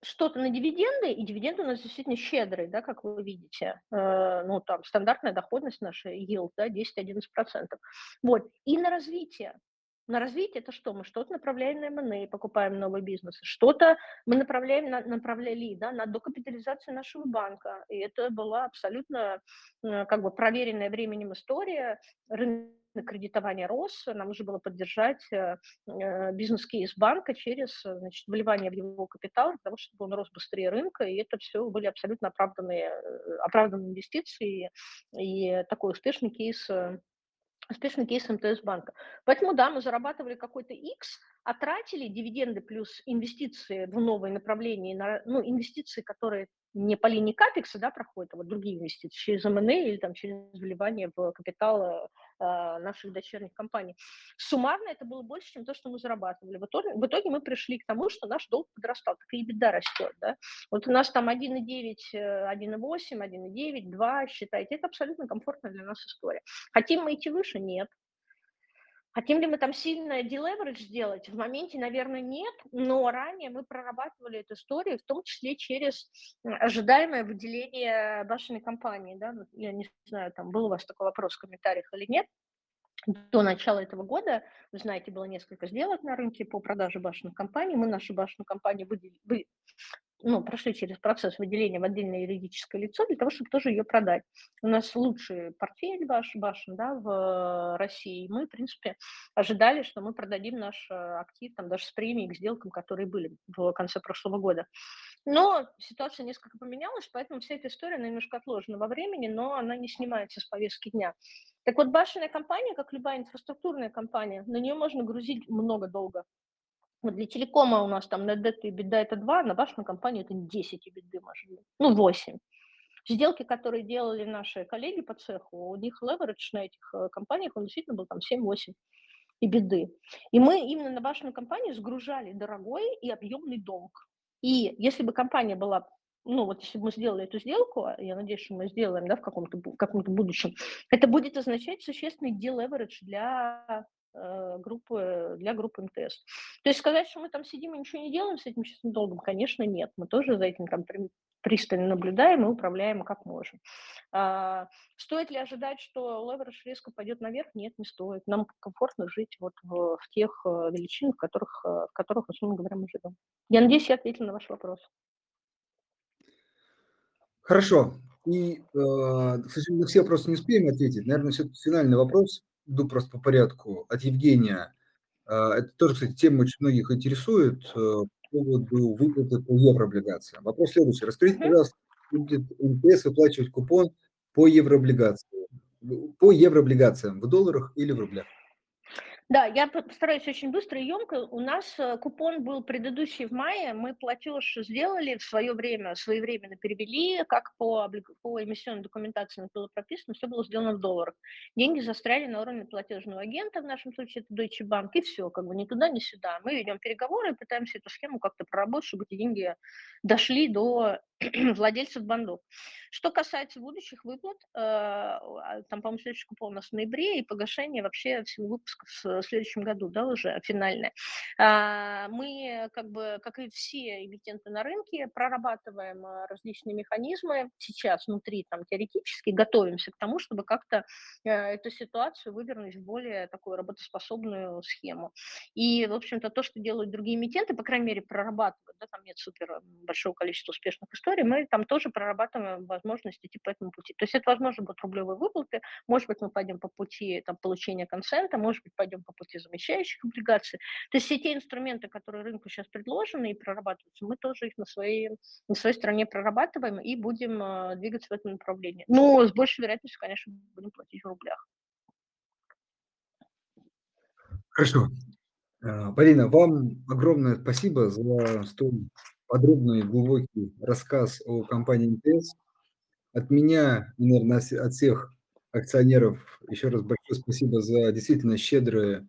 что-то на дивиденды, и дивиденды у нас действительно щедрые, да, как вы видите. Э, ну, там, стандартная доходность наша, yield, да, 10-11%. Вот. И на развитие. На развитие это что? Мы что-то направляем на M&A, покупаем новые бизнесы, что-то мы направляем, на, направляли да, на докапитализацию нашего банка. И это была абсолютно э, как бы проверенная временем история. Рынок кредитования рос, нам нужно было поддержать э, э, бизнес-кейс банка через значит, вливание в его капитал, того, чтобы он рос быстрее рынка, и это все были абсолютно оправданные, оправданные инвестиции и такой успешный кейс успешный кейс МТС банка. Поэтому, да, мы зарабатывали какой-то X, а дивиденды плюс инвестиции в новые направления, ну, инвестиции, которые не по линии капекса, да, проходят, а вот другие инвестиции, через МНА или там через вливание в капитал э, наших дочерних компаний. Суммарно это было больше, чем то, что мы зарабатывали. В итоге, в итоге мы пришли к тому, что наш долг подрастал, так и беда растет, да. Вот у нас там 1,9, 1,8, 1,9, 2, считайте, это абсолютно комфортная для нас история. Хотим мы идти выше? Нет. Хотим ли мы там сильно делеверидж сделать? В моменте, наверное, нет, но ранее мы прорабатывали эту историю, в том числе через ожидаемое выделение башенной компании. Да? Я не знаю, там был у вас такой вопрос в комментариях или нет. До начала этого года, вы знаете, было несколько сделок на рынке по продаже башенных компаний. Мы нашу башенную компанию выделили, вы, ну, прошли через процесс выделения в отдельное юридическое лицо для того, чтобы тоже ее продать. У нас лучший портфель ваш, башен да, в России. Мы, в принципе, ожидали, что мы продадим наш э, актив там, даже с премией к сделкам, которые были в конце прошлого года. Но ситуация несколько поменялась, поэтому вся эта история немножко отложена во времени, но она не снимается с повестки дня. Так вот, башенная компания, как любая инфраструктурная компания, на нее можно грузить много долго. Вот для телекома у нас там на DET и беда это 2, на вашу компанию это 10 и беды, может быть. Ну, 8. Сделки, которые делали наши коллеги по цеху, у них leverage на этих э, компаниях, он действительно был там 7-8 и беды. И мы именно на башенную компанию сгружали дорогой и объемный долг. И если бы компания была ну вот если бы мы сделали эту сделку, а я надеюсь, что мы сделаем, да, в каком-то в каком-то будущем, это будет означать существенный делеверидж для группы, для группы МТС. То есть сказать, что мы там сидим и ничего не делаем с этим честным долгом, конечно, нет. Мы тоже за этим там пристально наблюдаем и управляем как можем. А, стоит ли ожидать, что леверидж резко пойдет наверх? Нет, не стоит. Нам комфортно жить вот в, в тех э, величинах, в которых, э, в которых, условно говоря, мы живем. Я надеюсь, я ответила на ваш вопрос. Хорошо. И, э, к сожалению, на все вопросы не успеем ответить. Наверное, все финальный вопрос, иду просто по порядку, от Евгения. Э, это тоже, кстати, тема очень многих интересует э, по поводу выплаты по еврооблигациям. Вопрос следующий. Расскажите, пожалуйста, будет МТС выплачивать купон по еврооблигациям, по еврооблигациям в долларах или в рублях? Да, я постараюсь очень быстро и емко. У нас э, купон был предыдущий в мае, мы платеж сделали в свое время, своевременно перевели, как по, по эмиссионной документации было прописано, все было сделано в долларах. Деньги застряли на уровне платежного агента, в нашем случае это Deutsche Bank, и все, как бы ни туда, ни сюда. Мы ведем переговоры пытаемся эту схему как-то проработать, чтобы эти деньги дошли до (clears throat) владельцев бандов. Что касается будущих выплат, э, а, там, по-моему, следующий купон у нас в ноябре, и погашение вообще всего выпуска в следующем году, да, уже финальное. А, мы, как бы, как и все эмитенты на рынке, прорабатываем э, различные механизмы сейчас внутри, там, теоретически, готовимся к тому, чтобы как-то э, эту ситуацию вывернуть в более такую работоспособную схему. И, в общем-то, то, что делают другие эмитенты, по крайней мере, прорабатывают, да, там нет супер большого количества успешных историй, истории, мы там тоже прорабатываем возможность идти по этому пути. То есть это, возможно, будут рублевые выплаты, может быть, мы пойдем по пути там, получения консента, может быть, пойдем по пути замещающих облигаций. То есть все те инструменты, которые рынку сейчас предложены и прорабатываются, мы тоже их на своей, на своей стороне прорабатываем и будем э, двигаться в этом направлении. Но с большей вероятностью, конечно, будем платить в рублях. Хорошо. Э, Полина, вам огромное спасибо за столь подробный глубокий рассказ о компании МТС. От меня наверное, от всех акционеров еще раз большое спасибо за действительно щедрые,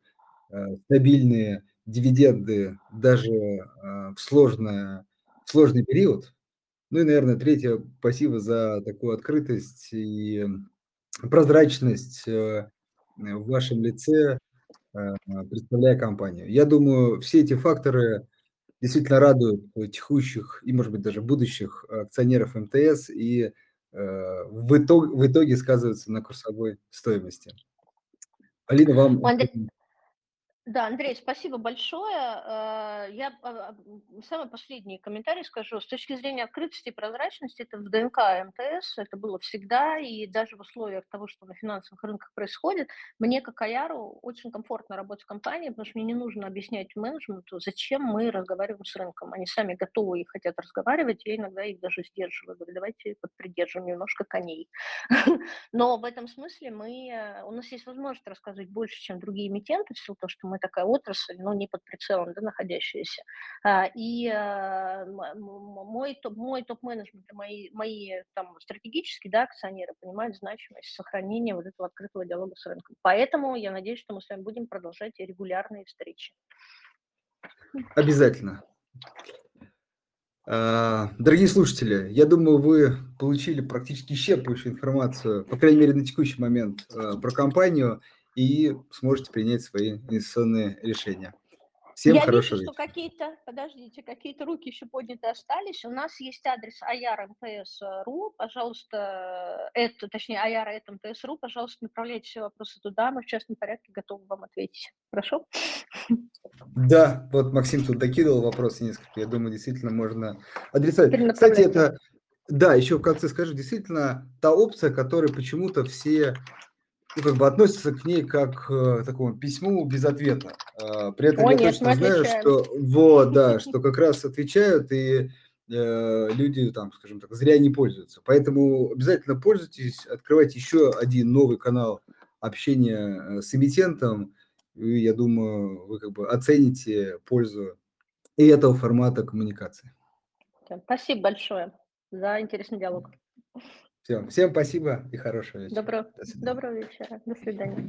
э, стабильные дивиденды даже э, в, сложное, в сложный период. Ну и, наверное, третье, спасибо за такую открытость и прозрачность э, в вашем лице, представляя компанию. Я думаю, все эти факторы действительно радуют текущих и, может быть, даже будущих акционеров МТС и э, в, итог, в итоге сказываются на курсовой стоимости. Алина, вам... Да, Андрей, спасибо большое. Э, я а, а, самый последний комментарий скажу. С точки зрения открытости и прозрачности, это в ДНК МТС, это было всегда, и даже в условиях того, что на финансовых рынках происходит, мне, как Аяру, очень комфортно работать в компании, потому что мне не нужно объяснять менеджменту, зачем мы разговариваем с рынком. Они сами готовы и хотят разговаривать, я иногда их даже сдерживаю. Говорю, давайте подпридержим немножко коней. (laughs) Но в этом смысле мы, э, у нас есть возможность рассказывать больше, чем другие эмитенты, в силу того, что мы такая отрасль, но не под прицелом да, находящаяся. А, и а, мой, мой топ-менеджмент, мои, мои там, стратегические да, акционеры понимают значимость сохранения вот этого открытого диалога с рынком. Поэтому я надеюсь, что мы с вами будем продолжать регулярные встречи. Обязательно. А, дорогие слушатели, я думаю, вы получили практически исчерпывающую информацию, по крайней мере, на текущий момент про компанию и сможете принять свои инвестиционные решения. Всем Я хорошего вижу, что какие-то, подождите, какие-то руки еще подняты остались. У нас есть адрес ayar.mts.ru, пожалуйста, это, точнее, ayar.mts.ru, пожалуйста, направляйте все вопросы туда, мы в частном порядке готовы вам ответить. Хорошо? Да, вот Максим тут докидывал вопросы несколько, я думаю, действительно можно адресовать. Кстати, это, да, еще в конце скажу, действительно, та опция, которой почему-то все ну, как бы относятся к ней как к э, такому письму без ответа. А, при этом О, я нет, точно знаю, что вот, да, (laughs) что как раз отвечают и э, люди там, скажем так, зря не пользуются. Поэтому обязательно пользуйтесь, открывайте еще один новый канал общения э, с эмитентом, и я думаю, вы как бы оцените пользу и этого формата коммуникации. Спасибо большое за интересный диалог. Всё, всем спасибо и хорошего вечера. Добро До доброго вечера. До свидания.